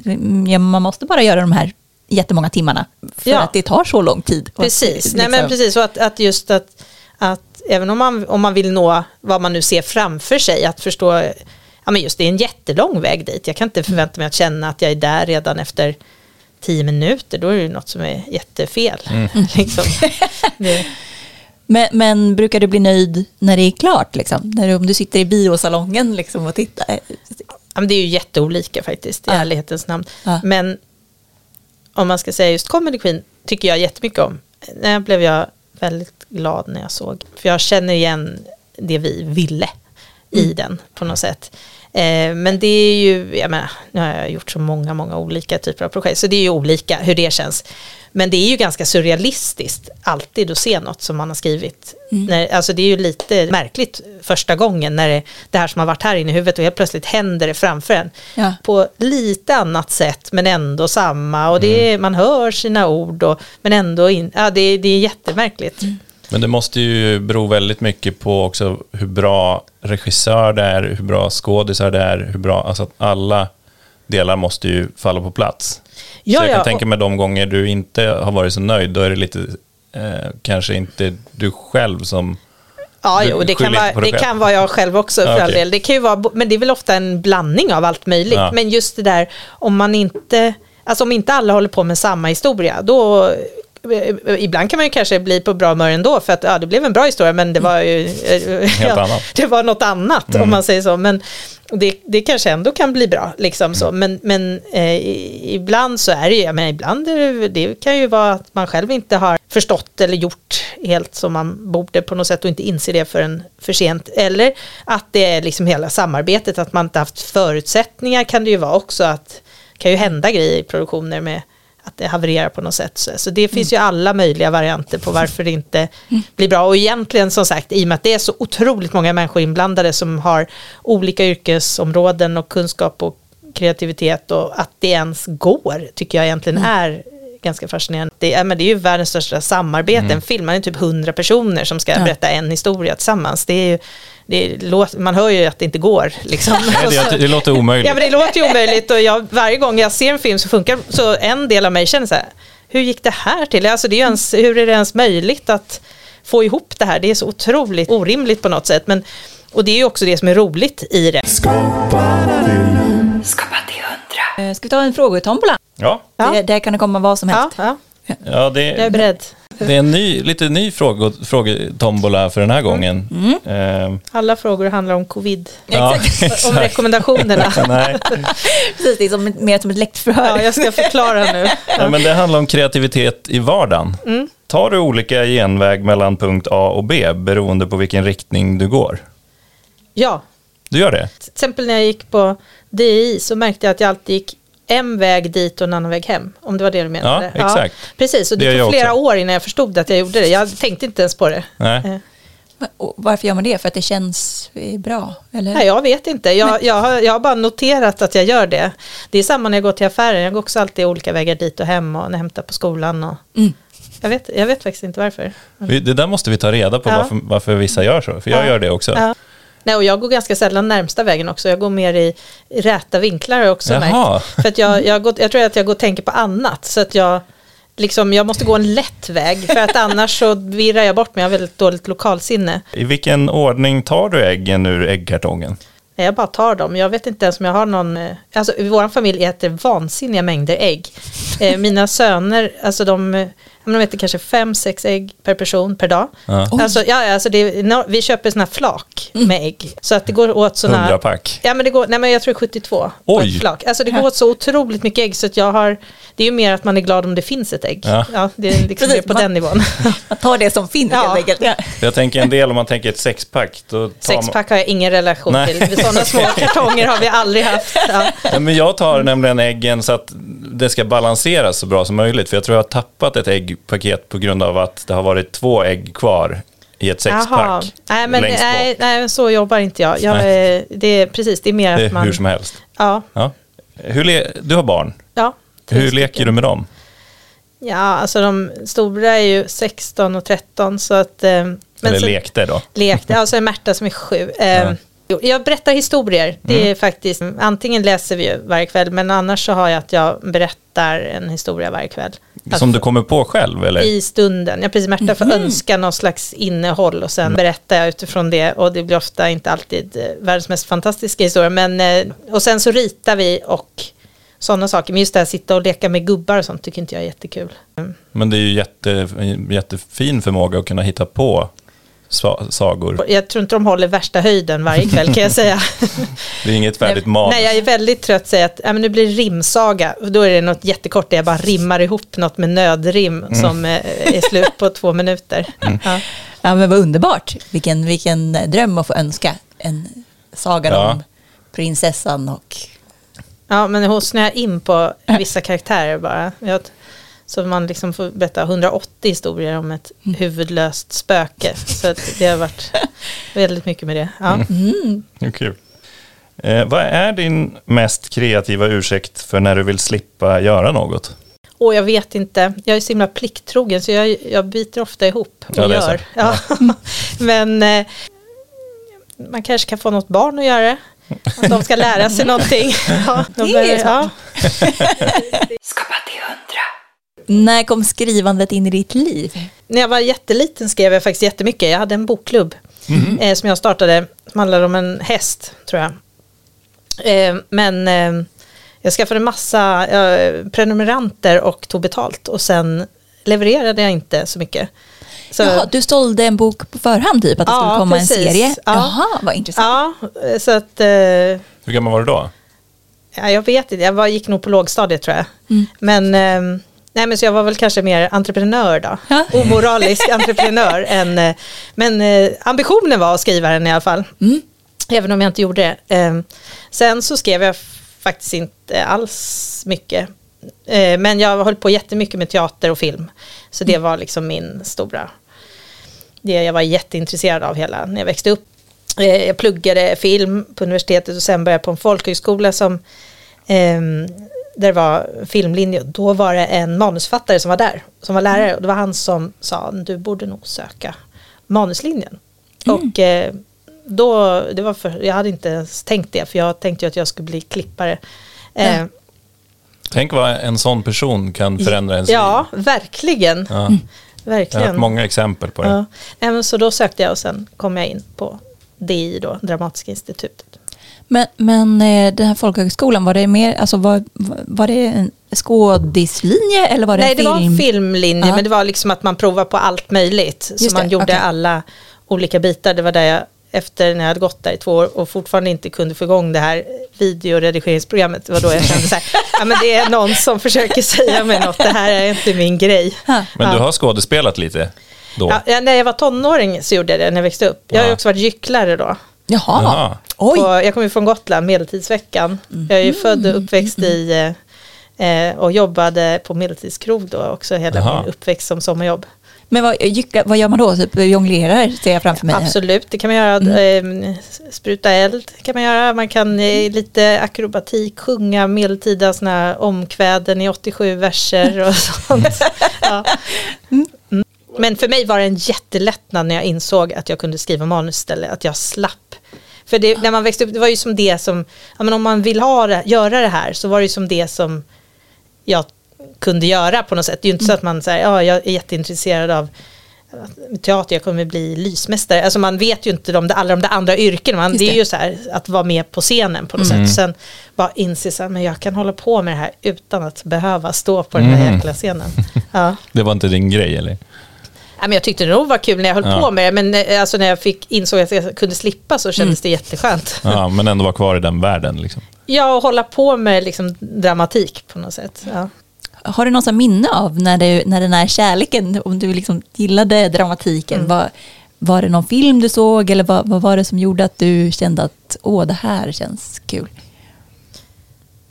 mm, man måste bara göra de här jättemånga timmarna, för Ja. att det tar så lång tid. Och Precis, att, Nej, men liksom- precis. Och att, att just att, att även om man, om man vill nå vad man nu ser framför sig, att förstå, ja men just det är en jättelång väg dit. Jag kan inte förvänta mig att känna att jag är där redan efter tio minuter, då är det något som är jättefel. *laughs* liksom. *laughs* det, Men, men brukar du bli nöjd när det är klart? Liksom? När du, om du sitter i biosalongen liksom, och tittar? ja, det är ju jätteolika faktiskt, i Ja. ärlighetens namn. Ja. Men om man ska säga just Comedy Queen, tycker jag jättemycket om. När blev jag väldigt glad när jag såg, för jag känner igen det vi ville i den på något sätt. Eh, men det är ju, jag menar, nu har jag gjort så många, många olika typer av projekt, så det är ju olika hur det känns. Men det är ju ganska surrealistiskt alltid att se något som man har skrivit. När, alltså det är ju lite märkligt första gången när det, det här som har varit här inne i huvudet och helt plötsligt händer det framför en. Ja. På lite annat sätt men ändå samma och det är, man hör sina ord och, men ändå in, ja, det, det är jättemärkligt. Men det måste ju bero väldigt mycket på också hur bra regissör det är, hur bra skådisar det är, hur bra, alltså att alla delar måste ju falla på plats. Ja, så jag kan ja, tänka mig de gånger du inte har varit så nöjd, då är det lite, eh, kanske inte du själv som Ja, jo, det, kan vara, det kan vara jag själv också för Ja, all okej. del. Det kan ju vara, men det är väl ofta en blandning av allt möjligt. Ja. Men just det där, om man inte, alltså om inte alla håller på med samma historia, då Ibland kan man ju kanske bli på bra humör ändå för att ja, det blev en bra historia men det var ju *laughs* Helt annat. det var något annat om man säger så. Men det, det kanske ändå kan bli bra. Liksom så. Men, men eh, ibland så är det ju, men ibland det, det kan ju vara att man själv inte har förstått eller gjort helt som man borde på något sätt och inte inser det förrän för sent. Eller att det är liksom hela samarbetet, att man inte haft förutsättningar kan det ju vara också. att det kan ju hända grejer i produktioner med att det havererar på något sätt. Så, så det finns ju alla möjliga varianter på varför det inte blir bra. Och egentligen som sagt, i och med att det är så otroligt många människor inblandade som har olika yrkesområden och kunskap och kreativitet och att det ens går tycker jag egentligen är ganska fascinerande. Det är, men det är ju världens största samarbete. En film, man är typ 100 personer som ska Ja. berätta en historia tillsammans. Det är ju, det är, låt- man hör ju att det inte går. Liksom. Nej, det, *laughs* det låter omöjligt. Ja men det låter ju omöjligt och jag, varje gång jag ser en film så funkar så en del av mig känner så här, hur gick det här till? Alltså det är ens, hur är det ens möjligt att få ihop det här? Det är så otroligt orimligt på något sätt. Men, och det är ju också det som är roligt i det. Skapa till hundra. Eh, Ska vi ta en frågetombola? Ja, Ja. Det, där kan det komma vad som Ja, helst. ja, ja det, jag är beredd. Det är en ny, lite ny fråga, frågetombola för den här gången. Mm. Eh, Alla frågor handlar om covid. ja, Om exakt. rekommendationerna. *laughs* Nej. Precis, det är som, mer som ett läktförhör. Ja, jag ska förklara nu. Ja, men det handlar om kreativitet i vardagen. Mm. Tar du olika genväg mellan punkt A och B beroende på vilken riktning du går? Ja, Du gör det? till exempel när jag gick på DI så märkte jag att jag alltid gick en väg dit och en annan väg hem. Om det var det du menade. Ja, exakt. precis, och Det det, tog flera också. år innan jag förstod att jag gjorde det. Jag tänkte inte ens på det. Nej. Eh, Och varför gör man det? För att det känns eh, bra? Eller? Nej, jag vet inte. Jag, jag, har, jag har bara noterat att jag gör det. Det är samma när jag går till affären. Jag går också alltid olika vägar dit och hem och när jag hämtar på skolan. Och, Mm. jag, vet, jag vet faktiskt inte varför. Det där måste vi ta reda på Ja. varför, varför vissa gör så. För jag Ja. gör det också. Ja. Nej, och jag går ganska sällan närmsta vägen också. Jag går mer i, räta vinklar har jag också Jaha. märkt. För att jag, jag, går, jag tror att jag går och tänker på annat. Så att jag, liksom, jag måste gå en lätt väg. För att annars så virrar jag bort mig. Jag har väldigt dåligt lokalsinne. I vilken ordning tar du äggen ur äggkartongen? Nej, Jag bara tar dem. Jag vet inte ens om jag har någon... eh, Alltså, vår familj äter vansinniga mängder ägg. Eh, mina söner, alltså de, men de äter kanske fem, sex ägg per person per dag. Ja. Alltså, ja, alltså det, är vi köper såna här flak med ägg. Så att det går åt såna... 100 pack. Ja men det går, nej men jag tror 72 på Oj. ett flak. Alltså det går åt så otroligt mycket ägg så att jag har, det är ju mer att man är glad om det finns ett ägg. Ja. det är liksom Precis, mer på man- den nivån. *laughs* Man tar det som finns Ja. helt enkelt. Ja. Jag tänker en del om man tänker ett sexpack. Då tar Sexpack har jag ingen relation Nej. till. Sådana små *laughs* kartonger har vi aldrig haft. Ja. Ja, men jag tar nämligen äggen så att det ska balanseras så bra som möjligt. För jag tror jag har tappat ett äggpaket på grund av att det har varit två ägg kvar i ett sexpack. Nej, men, nej, nej, så jobbar inte jag. jag eh, det är, precis, det är mer Det att är man... hur som helst. Ja, Ja. Hur du har barn. ja. Hur leker du med dem? Ja, alltså de stora är ju 16 och 13 så att... eh, Men Eller så, lekte då? lekte, ja, så är Märta som är sju. Eh, Ja. Jag berättar historier. Det Mm. är faktiskt, antingen läser vi ju varje kväll, men annars så har jag att jag berättar en historia varje kväll. Som du kommer på själv eller? I stunden. Ja, precis. Märta får önska någon slags innehåll och sen berättar jag utifrån det. Och det blir ofta inte alltid eh, världens mest fantastiska historia. Men, eh, och sen så ritar vi och sådana saker. Men just det här sitta och leka med gubbar och sånt tycker inte jag är jättekul. Mm. Men det är ju jätte, jättefin förmåga att kunna hitta på sagor. Jag tror inte de håller värsta höjden varje kväll kan jag säga. *laughs* *laughs* Det är inget färdigt manus. Nej, jag är väldigt trött säga att ja, men nu blir det rimsaga. Och Då är det något jättekort där jag bara rimmar ihop något med nödrim Mm. som eh, är slut på två minuter. *laughs* Ja. Ja, men vad underbart. Vilken, vilken dröm att få önska en saga Ja. om prinsessan och... Ja, men hon snöar in på vissa karaktärer bara. Jag, så man liksom får berätta 180 historier om ett huvudlöst spöke. Så att det har varit *laughs* väldigt mycket med det. Ja. Ja, Kul. Eh, vad är din mest kreativa ursäkt för när du vill slippa göra något? Och jag vet inte, jag är så himla plikttrogen så jag, jag biter ofta ihop och Ja, gör. Ja. *laughs* Men eh, man kanske kan få något barn att göra det. Att de ska lära sig någonting. *laughs* Ja, de börjar- ja. Skapa till hundra. När kom skrivandet in i ditt liv? När jag var jätteliten skrev jag faktiskt jättemycket. Jag hade en bokklubb eh, som jag startade som handlade om en häst, tror jag. Eh, men eh, jag skaffade massa eh, prenumeranter och tog betalt och sen levererade jag inte så mycket. Så, Jaha, du sålde en bok på förhand typ, att det Ja, skulle komma precis. en serie? Ja. Jaha, vad intressant. Ja, eh, så att eh, Hur gammal var du då? ja, jag vet inte, jag var, gick nog på lågstadiet tror jag. Mm. Men, eh, nej, men så jag var väl kanske mer entreprenör då. Ja. Omoralisk *laughs* entreprenör. än, eh, men eh, ambitionen var att skriva den i alla fall. Mm. Även om jag inte gjorde det. Eh, sen så skrev jag faktiskt inte alls mycket. Eh, men jag höll på jättemycket med teater och film. Så det var liksom min stora... Det jag var jätteintresserad av hela när jag växte upp. Jag pluggade film på universitetet och sen började jag på en folkhögskola som ehm, där det var filmlinje. Då var det en manusfattare som var där, som var lärare. Och det var han som sa, du borde nog söka manuslinjen. Och eh, då, det var för, jag hade inte ens tänkt det, för jag tänkte ju att jag skulle bli klippare. Eh, Tänk vad en sån person kan förändra ens ja, liv. verkligen. Ja. Jag har Verkligen. haft många exempel på det. Ja. Nej, men så då sökte jag och sen kom jag in på DI då, Dramatiska institutet. Men, men eh, den här folkhögskolan, var det mer, alltså var, var det en skådislinje eller var det Nej, en det var film? en filmlinje, Ja. men det var liksom att man provar på allt möjligt. Just så man det, gjorde okej. alla olika bitar. Det var där jag, efter när jag hade gått där i två år och fortfarande inte kunde få igång det här videoredigeringsprogrammet, det var då jag kände så här, *laughs* ja men det är någon som försöker säga mig något, det här är inte min grej. Ha. Men du Ja. har skådespelat lite då? Ja, ja, när jag var tonåring så gjorde jag det när jag växte upp. Jag har Ja. också varit gycklare då. Jaha, Jaha. oj. På, jag kommer från Gotland, Medeltidsveckan. Jag är ju född och uppväxt i eh, och jobbade på Medeltidskrog då också hela Jaha. min uppväxt som sommarjobb. Men vad, vad gör man då? Typ jonglerar ser jag framför mig. Absolut, det kan man göra. Eh, spruta eld kan man göra. Man kan eh, lite akrobatik, sjunga medeltida såna omkväden i 87 verser och *laughs* sånt. Ja. Mm. Men för mig var det en jättelättnad när jag insåg att jag kunde skriva manus istället, att jag slapp. För det, när man växte upp, det var ju som det som, ja, men om man vill ha det, göra det här så var det ju som det som jag kunde göra på något sätt. Det är ju inte så att man säger, ja jag är jätteintresserad av teater, jag kommer bli lysmästare. Alltså man vet ju inte de, alla de där andra yrkena. Man, Just det är det. ju så här att vara med på scenen på något sätt. Sen bara inse så här, men jag kan hålla på med det här utan att behöva stå på den där jäkla scenen. *laughs* Ja. Det var inte din grej eller? Ja, men jag tyckte det nog var kul när jag höll Ja. på med det, men eh, alltså, när jag fick, insåg att jag kunde slippa så kändes det jätteskönt. Ja, men ändå vara kvar i den världen liksom. Ja, och hålla på med liksom, dramatik på något sätt. Ja. Har du någon sån minne av när, du, när den här kärleken, om du liksom gillade dramatiken, Mm. var, var det någon film du såg eller vad, vad var det som gjorde att du kände att åh, det här känns kul?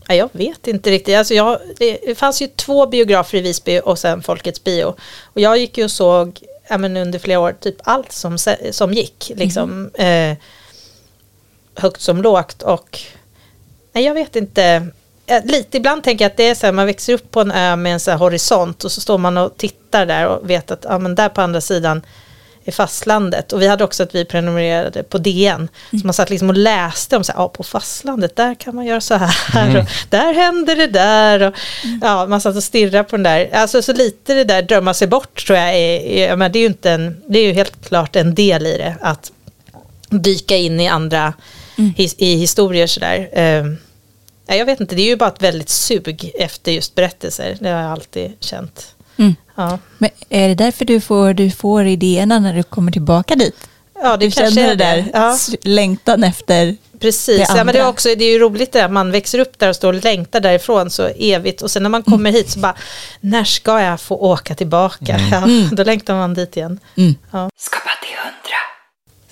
Ja, jag vet inte riktigt. Alltså jag, det, det fanns ju två biografer i Visby och sen Folkets bio. Och jag gick ju och såg ja, men under flera år typ allt som, som gick. Liksom, eh, högt som lågt. Och nej, jag vet inte. Lite ibland tänker jag att det är så här, man växer upp på en ö med en så här horisont och så står man och tittar där och vet att ja, men där på andra sidan är fastlandet. Och vi hade också att vi prenumererade på DN. Så man satt liksom och läste om så här, ja, på fastlandet, där kan man göra så här. Och där händer det där. Och, ja, man satt och stirrade på den där. Alltså så lite det där drömma sig bort tror jag är, är menar, det är ju inte en, det är ju helt klart en del i det. Att dyka in i andra his, i historier sådär. Um, nej, jag vet inte, det är ju bara ett väldigt sug efter just berättelser. Det har jag alltid känt. Mm. Ja, Men är det därför du får, du får idéerna när du kommer tillbaka dit? ja det du kanske känner är det där. Ja. längtan efter... Precis, det ja, men det, är andra. också, det är ju roligt det där, man växer upp där och står och längtar därifrån så evigt och sen när man kommer hit så bara, när ska jag få åka tillbaka? Ja, Då längtar man dit igen. Mm. Ja. Skapa till hundra.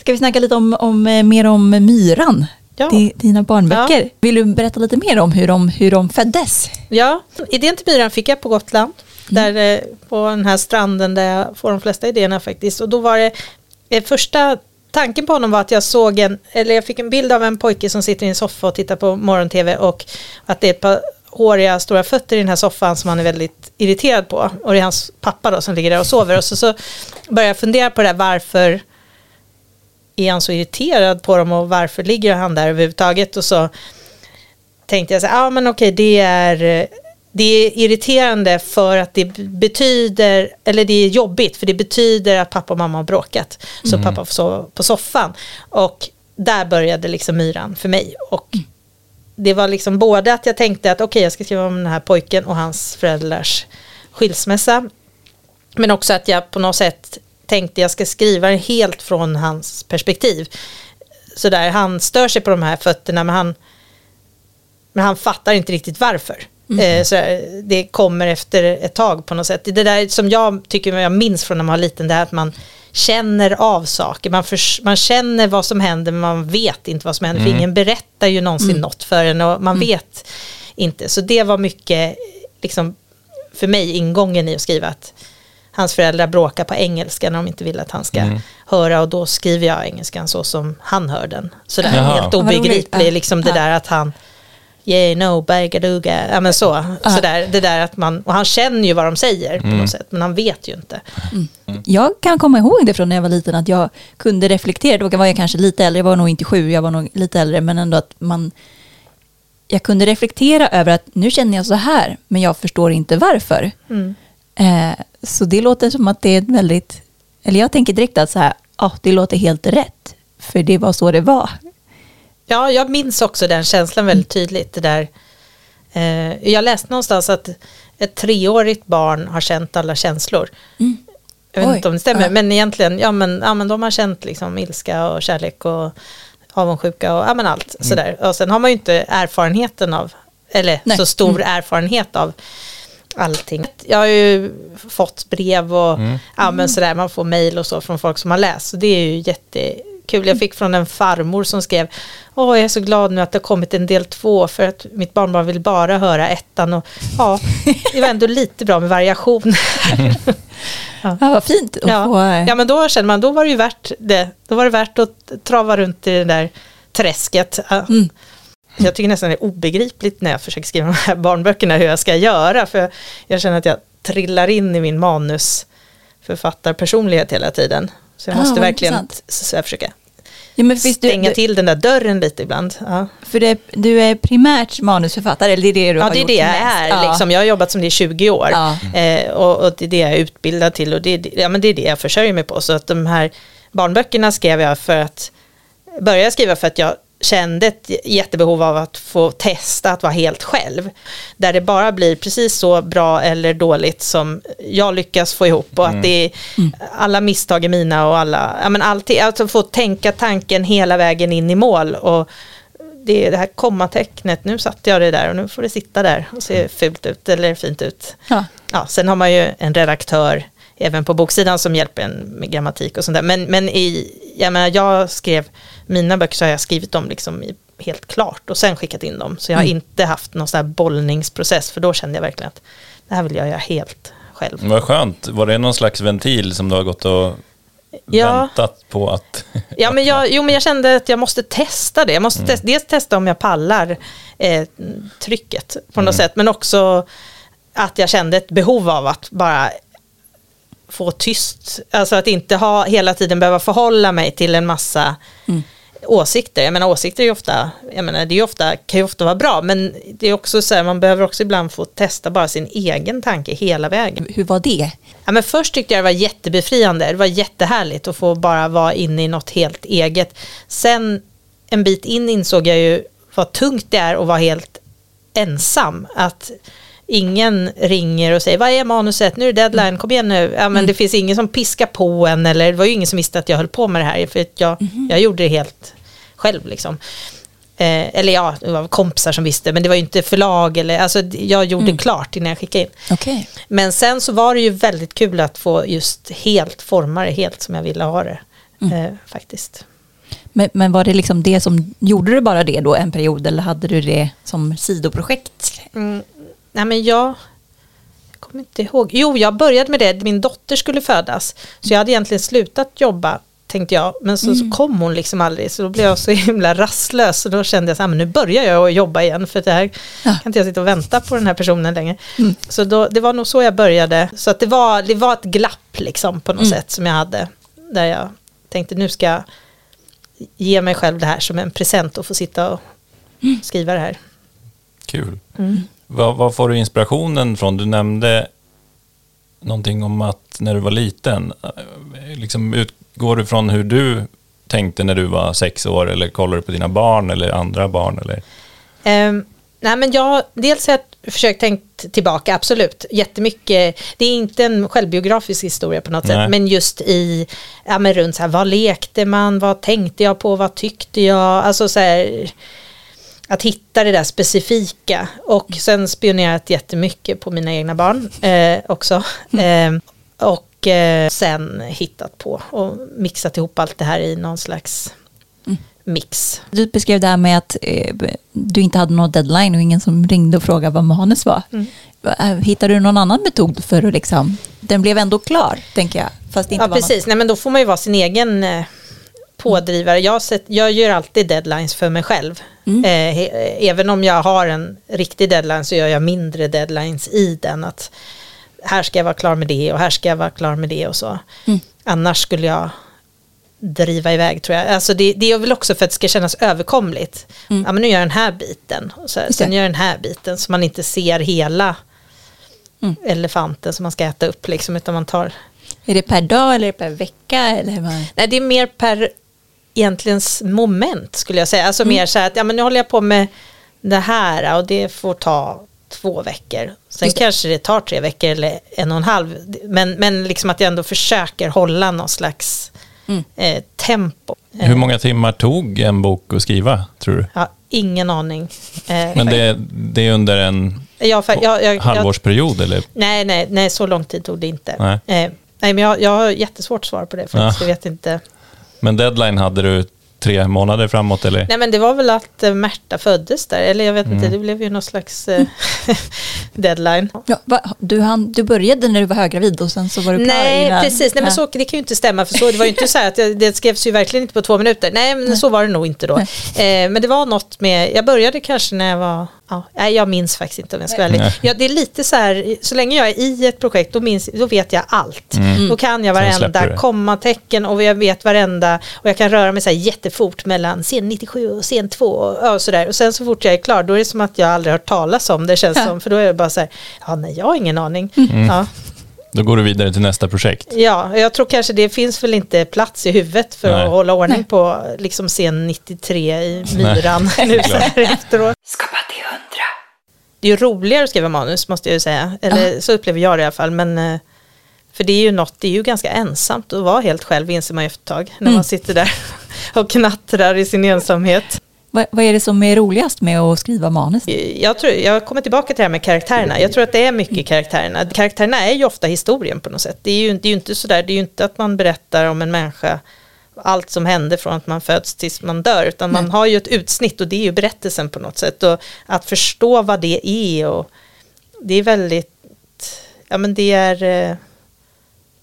Ska vi snacka lite om, om, eh, mer om myran? Ja. di- dina barnböcker. Vill du berätta lite mer om hur de, hur de föddes? Ja, idén till myran fick jag på Gotland. Där, eh, på den här stranden där jag får de flesta idéerna faktiskt. Och då var det, eh, första tanken på honom var att jag såg en, eller jag fick en bild av en pojke som sitter i en soffa och tittar på morgon-tv och att det är ett par håriga stora fötter i den här soffan som han är väldigt irriterad på. Och det är hans pappa då som ligger där och sover. Och så, så började jag fundera på det där varför är han så irriterad på dem och varför ligger han där överhuvudtaget? Och så tänkte jag så här, ja men okej det är, eh, det är irriterande för att det betyder, eller det är jobbigt för det betyder att pappa och mamma har bråkat. Så pappa får sova på soffan. Och där började liksom myran för mig. Och det var liksom både att jag tänkte att okej jag ska skriva om den här pojken och hans föräldrars skilsmässa. Men också att jag på något sätt tänkte jag ska skriva helt från hans perspektiv. Så där, han stör sig på de här fötterna men han, men han fattar inte riktigt varför. Eh, så där, det kommer efter ett tag på något sätt. Det där som jag tycker jag minns från när man var liten, det är att man känner av saker. Man, förs- man känner vad som händer men man vet inte vad som händer. För ingen berättar ju någonsin något för en och man vet inte. Så det var mycket, liksom, för mig, ingången i att skriva att hans föräldrar bråkar på engelska när de inte vill att han ska höra och då skriver jag engelskan så som han hör den. Sådär Jaha. helt Vad roligt. obegriplig, Ja. liksom det där att han Yeah, no, bagaduga. Ja men så. Sådär, det där att man, och han känner ju vad de säger på något sätt, men han vet ju inte. Jag kan komma ihåg det från när jag var liten att jag kunde reflektera. Då var jag kanske lite äldre, jag var nog inte sju, jag var nog lite äldre, men ändå att man jag kunde reflektera över att nu känner jag så här, men jag förstår inte varför. Eh, så det låter som att det är ett väldigt, eller jag tänker direkt att så här, ja, det låter helt rätt, för det var så det var. Ja, jag minns också den känslan väldigt tydligt. Det där. Eh, jag läste någonstans att ett treårigt barn har känt alla känslor. Jag vet Oj, inte om det stämmer, ja. men egentligen, ja men, ja men de har känt liksom ilska och kärlek och avundsjuka och ja men allt sådär. Och sen har man ju inte erfarenheten av, eller Nej. så stor erfarenhet av allting. Jag har ju fått brev och ja, men sådär, man får mejl och så från folk som har läst. Så det är ju jättekul. Jag fick från en farmor som skrev Åh, jag är så glad nu att det har kommit en del två för att mitt barnbarn vill bara höra ettan. Och, ja, det var ändå lite bra med variation. *laughs* Ja, vad fint Ja. få... ja, men då känner man, då var det ju värt det. Då var det värt att trava runt i det där träsket. Ja. Jag tycker nästan det är obegripligt när jag försöker skriva de här barnböckerna hur jag ska göra. För jag känner att jag trillar in i min manusförfattarpersonlighet hela tiden. Så jag Ah, måste verkligen så jag försöker Ja, men stänga du, till den där dörren lite ibland. Ja, För det, du är primärt manusförfattare, eller det är det du ja har det är gjort det jag är. Ja. Liksom. Jag har jobbat som det i 20 år. Ja. Eh, och, och det är det jag är utbildad till och det, är det- ja, men det är det jag försörjer mig på. Så att de här barnböckerna skrev jag för att, började skriva för att jag kände ett jättebehov av att få testa att vara helt själv. Där det bara blir precis så bra eller dåligt som jag lyckas få ihop och att det är, alla misstag är mina och alla, ja men alltid, alltså få tänka tanken hela vägen in i mål och det, är det här kommatecknet, nu satte jag det där och nu får det sitta där och se fult ut eller fint ut. Ja. Ja, sen har man ju en redaktör även på boksidan som hjälper en med grammatik och sånt där. Men, men i, jag menar, jag skrev mina böcker så har jag skrivit dem liksom i, helt klart och sen skickat in dem. Så jag har inte haft någon sån här bollningsprocess för då kände jag verkligen att det här vill jag göra helt själv. Vad skönt. Var det någon slags ventil som du har gått och Ja. väntat på att... *laughs* Ja, men jag, jo, men jag kände att jag måste testa det. Jag måste testa, dels testa om jag pallar eh, trycket på något sätt, men också att jag kände ett behov av att bara få tyst. Alltså att inte ha hela tiden behöva förhålla mig till en massa åsikter. Jag menar åsikter är ju ofta, jag menar, det är ju ofta, kan ju ofta vara bra, men det är också så här, man behöver också ibland få testa bara sin egen tanke hela vägen. Hur var det? Ja, men först tyckte jag det var jättebefriande, det var jättehärligt att få bara vara inne i något helt eget. Sen en bit in insåg jag ju vad tungt det är att vara helt ensam. Att ingen ringer och säger vad är manuset, nu är det deadline, kom igen nu. Ja, men Det finns ingen som piskar på en eller det var ju ingen som visste att jag höll på med det här för att jag, jag gjorde det helt själv liksom. Eh, eller ja, det var kompisar som visste men det var ju inte förlag eller, alltså jag gjorde klart innan jag skickade in. Okej. Men sen så var det ju väldigt kul att få just helt forma det helt som jag ville ha det. Eh, faktiskt. Men, men var det liksom det som, gjorde du bara det då en period eller hade du det som sidoprojekt? Nej men jag, jag kommer inte ihåg. Jo, jag började med det. Min dotter skulle födas. Så jag hade egentligen slutat jobba tänkte jag. Men så, så kom hon liksom aldrig. Så då blev jag så himla rastlös. Och då kände jag att nu börjar jag jobba igen. För det här Ja. kan inte jag sitta och vänta på den här personen längre. Så då, det var nog så jag började. Så att det, var, det var ett glapp liksom på något sätt som jag hade. Där jag tänkte nu ska jag ge mig själv det här som en present och få sitta och skriva det här. Kul. Vad, får du inspirationen från? Du nämnde någonting om att när du var liten, eh, liksom utgår du från hur du tänkte när du var sex år eller kollar du på dina barn eller andra barn? Eller? Um, nej men jag, dels har jag försökt tänkt tillbaka, absolut, jättemycket. Det är inte en självbiografisk historia på något Nej. sätt, men just i, ja men runt så här, vad lekte man, vad tänkte jag på, vad tyckte jag, alltså så här, att hitta det där specifika och sen spionerat jättemycket på mina egna barn eh, också. Eh, och eh, sen hittat på och mixat ihop allt det här i någon slags mix. Du beskrev det här med att eh, du inte hade någon deadline och ingen som ringde och frågade vad manus var. Eh, Hittade du någon annan metod för att liksom, den blev ändå klar, tänker jag. Fast inte Ja, precis. Nej, men då får man ju vara sin egen eh, pådrivare. Jag, sett, jag gör alltid deadlines för mig själv. Mm. Eh, he, även om jag har en riktig deadline så gör jag mindre deadlines i den. Att här ska jag vara klar med det och här ska jag vara klar med det och så. Mm. Annars skulle jag driva iväg tror jag. Alltså det, det är väl också för att det ska kännas överkomligt. Ja men nu gör jag den här biten. Och så här, Mm. Sen gör jag den här biten. Så man inte ser hela Mm. elefanten som man ska äta upp liksom. Utan man tar Är det per dag eller per vecka? Eller vad? Nej, det är mer per egentligen moment skulle jag säga. Alltså Mm. mer så här att ja, men nu håller jag på med det här och det får ta två veckor. Sen det. kanske det tar tre veckor eller en och en halv. Men, men liksom att jag ändå försöker hålla någon slags Mm. eh, tempo. Eh, Hur många timmar tog en bok att skriva, tror du? Jag har ingen aning. Eh, Men det, det är under en jag, jag, jag, jag, halvårsperiod, eller? nej, nej, nej, så lång tid tog det inte. Nej. Eh, nej, men jag, jag har jättesvårt att svara på det faktiskt. Ja. Jag vet inte. Men deadline hade du tre månader framåt, eller? Nej men det var väl att eh, Märta föddes där, eller jag vet Mm. inte, det blev ju någon slags eh, *laughs* deadline. Ja, va, du, han, du började när du var höggravid och sen så var du klar Nej, innan- precis. Nej, men så, det kan ju inte stämma. För så, det var ju inte så här att jag, det skrevs ju verkligen inte på två minuter. Nej, men så var det nog inte då. Eh, men det var något med, jag började kanske när jag var, ja, jag minns faktiskt inte om jag ska vara ärlig. Ja, det är lite så här, så länge jag är i ett projekt, då, minns, då vet jag allt. Då kan jag Mm. Varenda kommatecken och jag vet varenda, och jag kan röra mig så här jättefort mellan scen 97 och scen 2 och, och sådär. Och sen så fort jag är klar, då är det som att jag aldrig har hört talas om det känns Ja. som, för då är det bara så här, ja nej, jag har ingen aning. Mm. Ja. Då går du vidare till nästa projekt. Ja, jag tror kanske det finns väl inte plats i huvudet för Nej. att hålla ordning på liksom scen 93 i Myran *laughs* nu så här efteråt. Skapa till hundra. Det är ju roligare att skriva manus måste jag ju säga, eller så upplever jag det i alla fall. Men, eh, för det är ju något, det är ju ganska ensamt att vara helt själv inser man ju efter ett tag. När Mm. man sitter där *laughs* och knattrar i sin ensamhet. Vad, vad är det som är roligast med att skriva manus? Jag, tror, jag kommer tillbaka till det här med karaktärerna. Jag tror att det är mycket karaktärerna. Karaktärerna är ju ofta historien på något sätt. Det är ju, det är ju inte sådär, det är ju inte att man berättar om en människa allt som händer från att man föds tills man dör, utan man har ju ett utsnitt och det är ju berättelsen på något sätt. Och att förstå vad det är och det är väldigt, ja men det är, eh,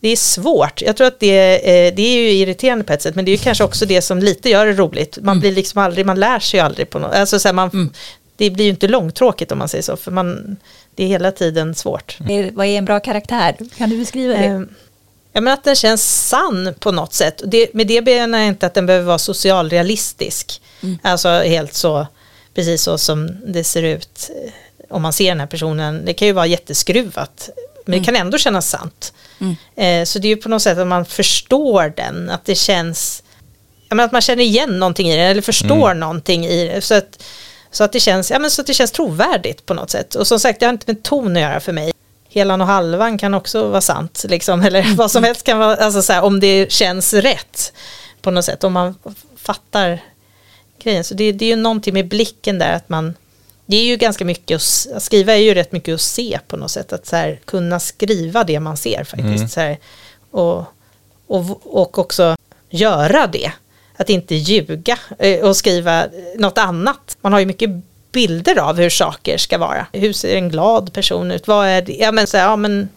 det är svårt. Jag tror att det, eh, det är ju irriterande på ett sätt, men det är ju kanske också det som lite gör det roligt. Man blir liksom aldrig, man lär sig ju aldrig på något, alltså så här, man, det blir ju inte långtråkigt om man säger så, för man, det är hela tiden svårt. Är, vad är en bra karaktär? Kan du beskriva det? Eh, Ja, men att den känns sann på något sätt. Det, med det menar jag inte att den behöver vara socialrealistisk. Alltså helt så, precis så som det ser ut eh, om man ser den här personen. Det kan ju vara jätteskruvat, men det kan ändå kännas sant. Eh, så det är ju på något sätt att man förstår den, att det känns, ja, men att man känner igen någonting i den, eller förstår någonting i det. Så att, så att, det känns, ja, men så att det känns trovärdigt på något sätt. Och som sagt, det har inte med ton att göra för mig. Helan och halvan kan också vara sant, liksom, *laughs* eller vad som helst kan vara, alltså så här, om det känns rätt på något sätt, om man fattar grejen. Så det, det är ju någonting med blicken där, att man, det är ju ganska mycket, att, skriva är ju rätt mycket att se på något sätt, att så här, kunna skriva det man ser faktiskt. Så här, och, och, och också göra det. att inte ljuga eh, och skriva något annat. Man har ju mycket bilder av hur saker ska vara. Hur ser en glad person ut? Vad är det? Ja, men, så här, ja, men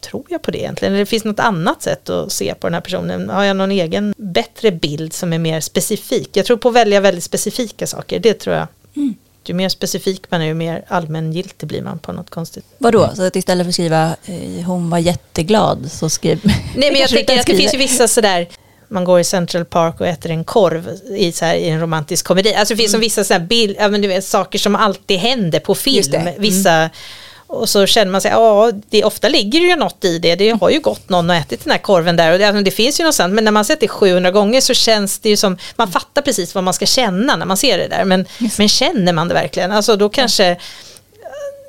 tror jag på det egentligen? Eller det finns något annat sätt att se på den här personen? Har jag någon egen bättre bild som är mer specifik? Jag tror på att välja väldigt specifika saker. Det tror jag. Ju mer specifik man är, ju mer allmängiltig blir man på något konstigt. Vadå? Så att istället för att skriva eh, hon var jätteglad så skriv... Nej men *laughs* jag tänker att det finns ju vissa sådär man går i Central Park och äter en korv i, så här, i en romantisk komedi. Alltså det finns som vissa sådär bild, ja, men du vet, saker som alltid händer på Mm. Film. det. Mm. Och så känner man sig, ja, det, ofta ligger det ju något i det. Det har ju gått någon och ätit den här korven där. Och det, alltså, det finns ju någonstans, men när man sett det 700 gånger så känns det ju som, man fattar precis vad man ska känna när man ser det där. Men, men känner man det verkligen? Alltså då kanske,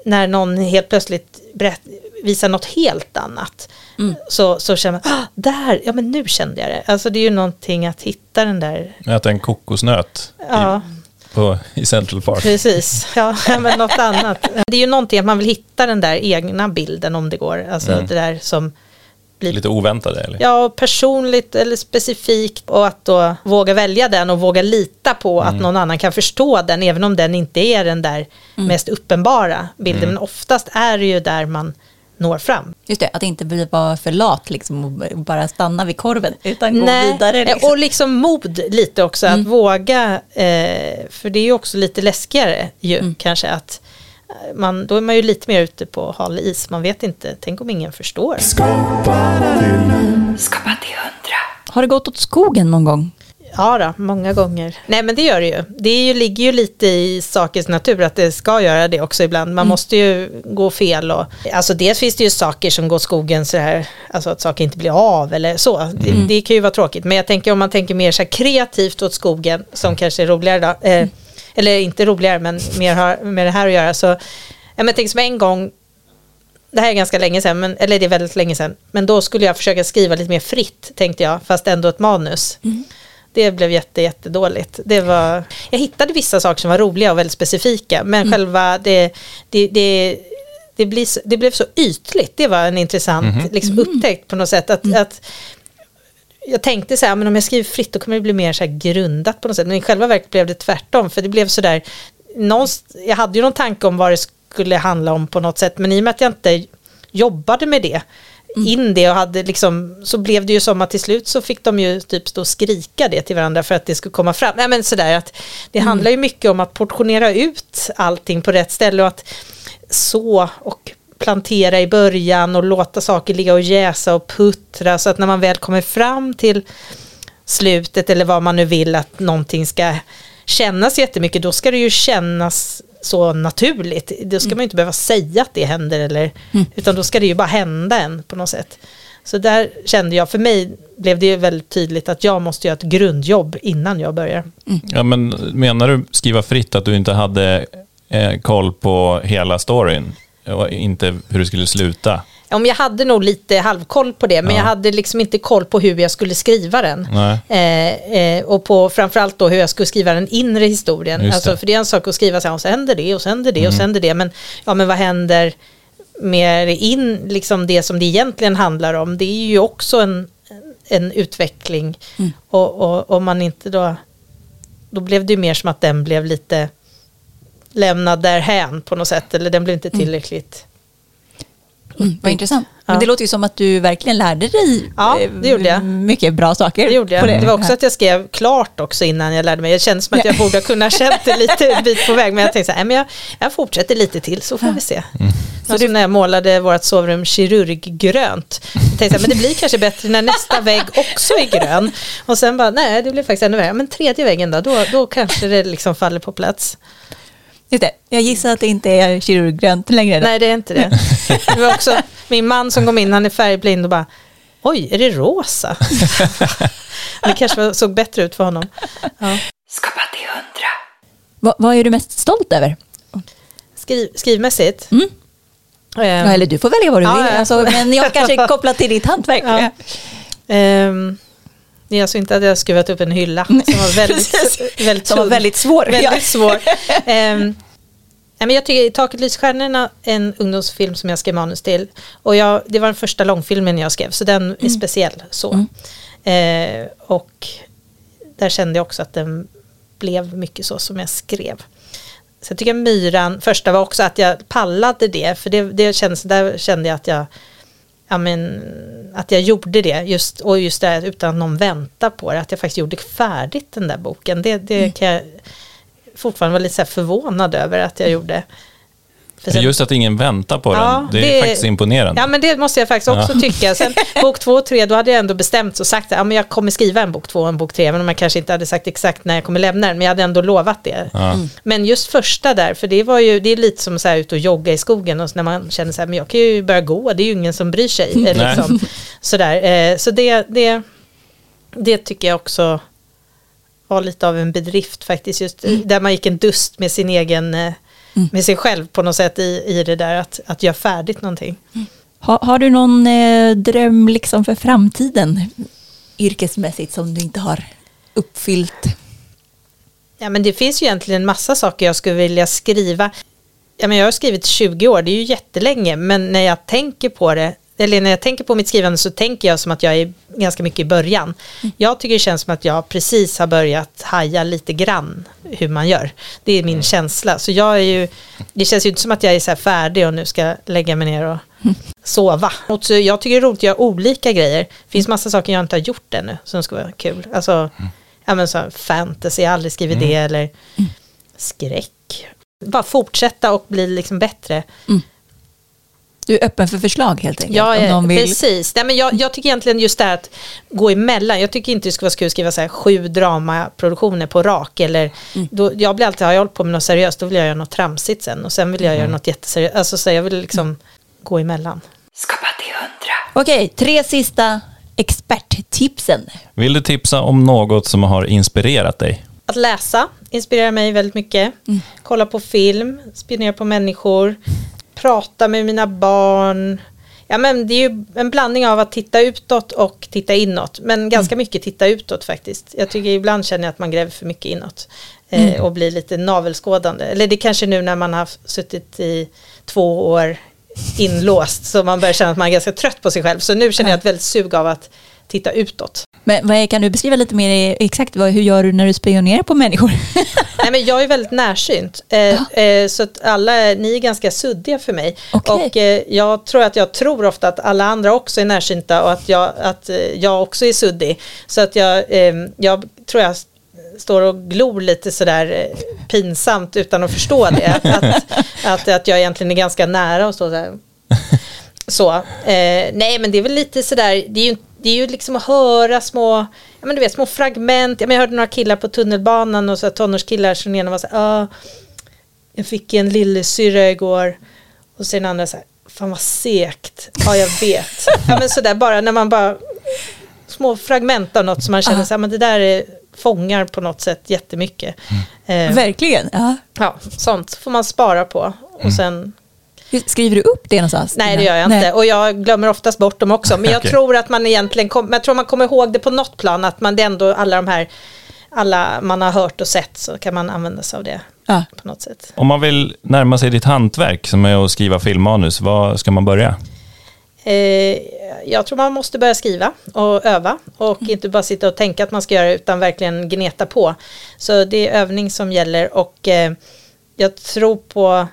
när någon helt plötsligt berätt, visar något helt annat. Så, så känner man, ah, där, ja men nu kände jag det. Alltså det är ju någonting att hitta den där, Äta en kokosnöt ja i, på, i Central Park. precis, ja *laughs* *laughs* men något annat. Det är ju någonting att man vill hitta den där egna bilden om det går. Alltså det där som blir Lite oväntade eller? Ja, personligt eller specifikt och att då våga välja den och våga lita på att någon annan kan förstå den även om den inte är den där mest uppenbara bilden. Men oftast är det ju där man når fram. Just det, att inte bli vara för lat liksom och bara stanna vid korven utan gå vidare. Liksom. och liksom mod lite också att våga, eh, för det är ju också lite läskigare ju kanske att eh, man, då är man ju lite mer ute på hal is, man vet inte, tänk om ingen förstår. Skapa till hundra. Har det gått åt skogen någon gång? Ja då, många gånger. Nej men det gör det ju. Det är ju, ligger ju lite i sakens natur att det ska göra det också ibland. Man måste ju gå fel och alltså dels finns det ju saker som går skogen så här, alltså att saker inte blir av eller så. Det, det kan ju vara tråkigt. Men jag tänker om man tänker mer så här kreativt åt skogen som kanske är roligare då. Eh, eller inte roligare men mer har med det här att göra så. Ja, men jag tänker som en gång det här är ganska länge sedan, men, eller det är väldigt länge sedan. Men då skulle jag försöka skriva lite mer fritt, tänkte jag, fast ändå ett manus. Det blev jätte, jättedåligt. Det var, jag hittade vissa saker som var roliga och väldigt specifika, men själva det, det, det, det, blir, det blev så ytligt. Det var en intressant liksom, upptäckt på något sätt. Att, att jag tänkte så här, men om jag skriver fritt då kommer det bli mer så här grundat på något sätt. Men i själva verket blev det tvärtom, för det blev så där, jag hade ju någon tanke om vad det skulle handla om på något sätt, men i och med att jag inte jobbade med det, in det och hade liksom, så blev det ju som att till slut så fick de ju typ stå och skrika det till varandra för att det skulle komma fram. Nej men sådär att det handlar ju mycket om att portionera ut allting på rätt ställe och att så och plantera i början och låta saker ligga och jäsa och puttra så att när man väl kommer fram till slutet eller vad man nu vill att någonting ska kännas jättemycket, då ska det ju kännas så naturligt. Då ska man ju inte behöva säga att det händer, eller, utan då ska det ju bara hända en på något sätt. Så där kände jag, för mig blev det ju väldigt tydligt att jag måste göra ett grundjobb innan jag börjar. Ja, men menar du skriva fritt att du inte hade eh, koll på hela storyn och inte hur det skulle sluta? Om jag hade nog lite halvkoll på det, men jag hade liksom inte koll på hur jag skulle skriva den. Eh, eh, och på framförallt då hur jag skulle skriva den inre historien. Just Alltså, det. för det är en sak att skriva så här, och så händer det, och så händer det, och så händer det. Men, ja, men vad händer med in, liksom det som det egentligen handlar om? Det är ju också en, en utveckling. Och, och om man inte då, då blev det ju mer som att den blev lite lämnad därhän på något sätt, eller den blev inte tillräckligt Mm, vad intressant. Ja. Men det låter ju som att du verkligen lärde dig Ja, eh, det gjorde jag. mycket bra saker. Det gjorde jag. på Det. var också att jag skrev klart också innan jag lärde mig. Jag kände som att jag borde ha kunnat känt det lite *laughs* bit på väg. Men jag tänkte så här, "Nej, men jag, jag fortsätter lite till så får vi se. Så det... när jag målade vårt sovrum kirurggrönt. Jag tänkte så här, men det blir kanske bättre när nästa vägg också är grön. Och sen bara, nej det blev faktiskt ännu värre. Men tredje väggen då, då, då kanske det liksom faller på plats. Just det. Jag gissar att det inte är kirurggrönt längre. Nej det är inte det. *laughs* Det var också min man som kom in, han är färgblind och bara, oj är det rosa? *laughs* Det kanske såg bättre ut för honom. Ja. Skapa till hundra. Va, vad är du mest stolt över? Skriv, skrivmässigt? Mm. Ehm, Ja, eller du får välja vad du Ja, vill. Alltså, men jag kanske kopplat till ditt hantverk. Ja. ehm, det är alltså inte att jag har skruvat upp en hylla som var väldigt, väldigt, Som var väldigt svår. väldigt svår. *laughs* Nej, men jag tycker Taket lyser stjärnorna är en ungdomsfilm som jag skrev manus till. Och jag, det var den första långfilmen jag skrev, så den är speciell. så. Eh, och där kände jag också att den blev mycket så som jag skrev. Så jag tycker Myran, första var också att jag pallade det, för det, det kändes, där kände jag att jag, ja men, att jag gjorde det, just, och just det utan att någon väntar på det, att jag faktiskt gjorde färdigt den där boken. Det, det kan jag fortfarande vara lite så förvånad över att jag gjorde. För sen- Just att ingen väntar på Ja, den, det är det- faktiskt imponerande. Ja men det måste jag faktiskt också Ja. tycka. *laughs* Sen bok två och tre, då hade jag ändå bestämt och sagt att ja, men jag kommer skriva en bok två och en bok tre, även om jag kanske inte hade sagt exakt när jag kommer lämna den, men jag hade ändå lovat det. Ja. Men just första där, för det var ju, det är lite som så här ut och jogga i skogen och så när man känner så här, men jag kan ju börja gå, det är ju ingen som bryr sig. eh, Nej. Liksom. *laughs* Sådär. Eh, så det, det, det tycker jag också var lite av en bedrift faktiskt, just där man gick en dust med sin egen, eh, med sig själv på något sätt i, i det där att, att göra färdigt någonting. Har, har du någon eh, dröm liksom för framtiden yrkesmässigt som du inte har uppfyllt? Ja, men det finns ju egentligen en massa saker jag skulle vilja skriva. Ja, men jag har skrivit 20 år, det är ju jättelänge, men när jag tänker på det, eller när jag tänker på mitt skrivande så tänker jag som att jag är ganska mycket i början. Jag tycker det känns som att jag precis har börjat haja lite grann hur man gör. Det är min känsla. Så jag är ju, det känns ju inte som att jag är så här färdig och nu ska lägga mig ner och sova. Och så jag tycker det är roligt att göra olika grejer. Det finns massa saker jag inte har gjort ännu som skulle vara kul. Alltså, ja men så här, fantasy, jag har aldrig skrivit det, eller skräck. Bara fortsätta och bli liksom bättre. Du är öppen för förslag helt enkelt? Ja, om eh, vill... precis. Nej, men jag, jag tycker egentligen just det här att gå emellan. Jag tycker inte det skulle vara kul att skriva så här sju dramaproduktioner på rak. Eller, Mm. då, jag blir alltid, har jag hållit på med något seriöst, då vill jag göra något tramsigt sen. Och sen vill jag Mm. göra något jätteseriöst. Alltså, så jag vill liksom gå emellan. Skapa till hundra. Okej, tre sista experttipsen. Vill du tipsa om något som har inspirerat dig? Att läsa inspirerar mig väldigt mycket. Mm. Kolla på film, inspirerar på människor. Prata med mina barn. Ja, men det är ju en blandning av att titta utåt och titta inåt. Men ganska mycket titta utåt faktiskt. Jag tycker ibland känner jag att man gräver för mycket inåt. Eh, och blir lite navelskådande. Eller det kanske nu när man har suttit i två år inlåst. Så man börjar känna att man är ganska trött på sig själv. Så nu känner jag ett väldigt sug av att titta utåt. Men kan du beskriva lite mer exakt vad, hur gör du när du spionerar på människor? *laughs* Nej, men jag är väldigt närsynt. Eh, eh, så att alla, ni är ganska suddiga för mig. Okej. Och eh, jag tror att jag tror ofta att alla andra också är närsynta och att jag, att, eh, jag också är suddig. Så att jag, eh, jag tror jag står och glor lite sådär eh, pinsamt utan att förstå det. Att, att, att, att jag egentligen är ganska nära och så där. Så, eh, nej men det är väl lite sådär, det är ju, det är ju liksom att höra små, ja men du vet små fragment, ja, men jag hörde några killar på tunnelbanan och så här, tonårskillar som ena var så här, ah, jag fick en lillasyrra igår och sen andra så här, fan vad sekt, ja jag vet. *laughs* ja men sådär bara när man bara, små fragment av något som man känner så här, men det där är, fångar på något sätt jättemycket. Eh, Verkligen. Ja. ja, sånt får man spara på och sen Skriver du upp det någonstans? Nej det gör jag Nej. inte och jag glömmer oftast bort dem också. Men *laughs* jag Okej. tror att man egentligen kom, men jag tror man kommer ihåg det på något plan att man det ändå alla de här alla man har hört och sett så kan man använda sig av det Ja. på något sätt. Om man vill närma sig ditt hantverk som är att skriva filmmanus, var ska man börja? Eh, jag tror man måste börja skriva och öva och inte bara sitta och tänka att man ska göra det utan verkligen gneta på. Så det är övning som gäller och eh, jag tror på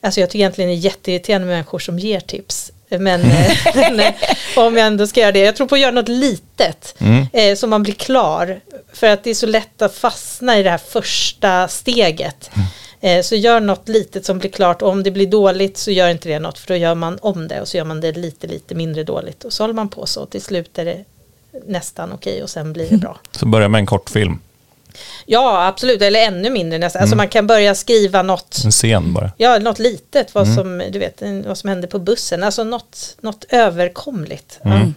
Alltså jag tycker egentligen det är jätteirriterande med människor som ger tips. Men, eh, *laughs* men eh, om jag ändå ska göra det. Jag tror på att göra något litet. Mm. Eh, så man blir klar. För att det är så lätt att fastna i det här första steget. Eh, så gör något litet som blir klart. Och om det blir dåligt så gör inte det något. För då gör man om det. Och så gör man det lite, lite mindre dåligt. Och så håller man på så. Och till slut är det nästan okej. och sen blir det bra. Så börja med en kortfilm, Ja, absolut. Eller ännu mindre nästan. Alltså man kan börja skriva något. en scen bara. Ja, något litet, vad, som, du vet, vad som hände på bussen. Alltså något, något överkomligt. Ja.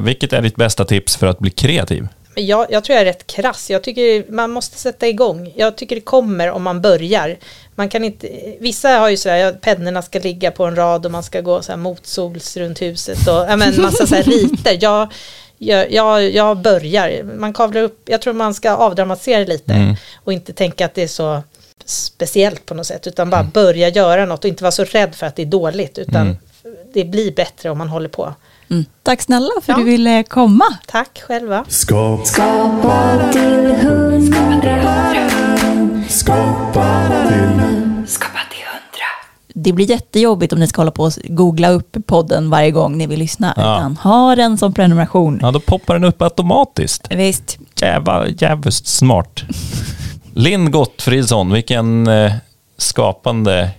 Vilket är ditt bästa tips för att bli kreativ? Jag, jag tror jag är rätt krass. Jag tycker man måste sätta igång. Jag tycker det kommer om man börjar. Man kan inte, vissa har ju sådär, pennorna ska ligga på en rad och man ska gå så här motsols runt huset och ja, men massa så här riter. Jag, jag, jag, jag börjar, man kavlar upp, jag tror man ska avdramatisera lite Mm. och inte tänka att det är så speciellt på något sätt utan bara börja göra något och inte vara så rädd för att det är dåligt utan det blir bättre om man håller på. Mm. Tack snälla för att Ja. du ville komma. Tack själva. Skapa, Skapa till hundra. skapa till Skapa till. Det blir jättejobbigt om ni ska hålla på och googla upp podden varje gång ni vill lyssna. Ja. Utan ha den som prenumeration. Ja, då poppar den upp automatiskt. Visst. Jävla, jävligt smart. *laughs* Linn Gottfridsson, vilken eh, skapande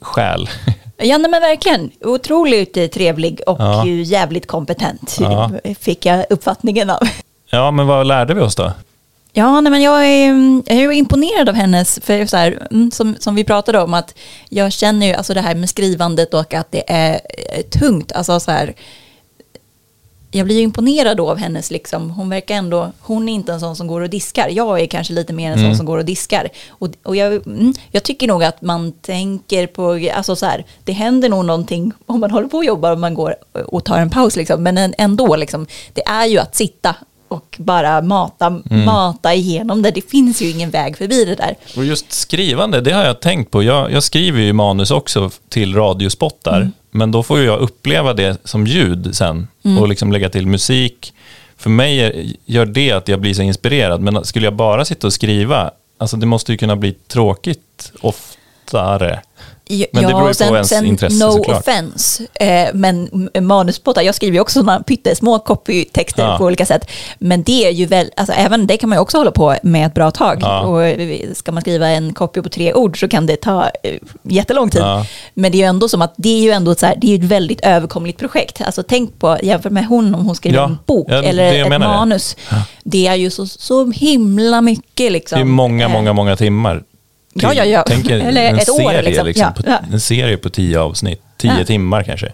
själ. *laughs* Ja, nej, men verkligen. Otroligt eh, trevlig och Ja. jävligt kompetent. Ja. Fick jag uppfattningen av. Ja, men vad lärde vi oss då? Ja, nej, men jag är, mm, jag är imponerad av hennes, för så här, mm, som, som vi pratade om, att jag känner ju alltså det här med skrivandet och att det är eh, tungt. Alltså så här, jag blir imponerad då av hennes, liksom, hon verkar ändå, hon är inte en sån som går och diskar. Jag är kanske lite mer en sån som går och diskar. Och, och jag, mm, jag tycker nog att man tänker på, alltså så här, det händer nog någonting om man håller på och jobbar och man går och tar en paus liksom. Men en- ändå, liksom, det är ju att sitta och bara mata, mata igenom det. Det finns ju ingen väg förbi det där. Och just skrivande, det har jag tänkt på. Jag, jag skriver ju manus också till radiospottar, men då får ju jag uppleva det som ljud sen och liksom lägga till musik. För mig är, gör det att jag blir så inspirerad, men skulle jag bara sitta och skriva, alltså det måste ju kunna bli tråkigt oftare. Men det beror ju på ens intresse, no såklart. offense, eh, men m- manuspoddar, jag skriver ju också sådana pyttesmå copytexter Ja. på olika sätt. Men det är ju väl, alltså även det kan man ju också hålla på med ett bra tag. Ja. Och eh, ska man skriva en copy på tre ord så kan det ta eh, jättelång tid. Ja. Men det är ju ändå som att det är ju ändå så här, det är ett väldigt överkomligt projekt. Alltså tänk på, jämfört med hon om hon skriver en bok eller ett menar det. manus. Det är ju så, så himla mycket liksom. Det är många, många, många timmar. Ja, ja, ja. Tänk en, Eller en ett år, serie, liksom. liksom. Ja, på. En serie på tio avsnitt. Tio. Mm. timmar kanske.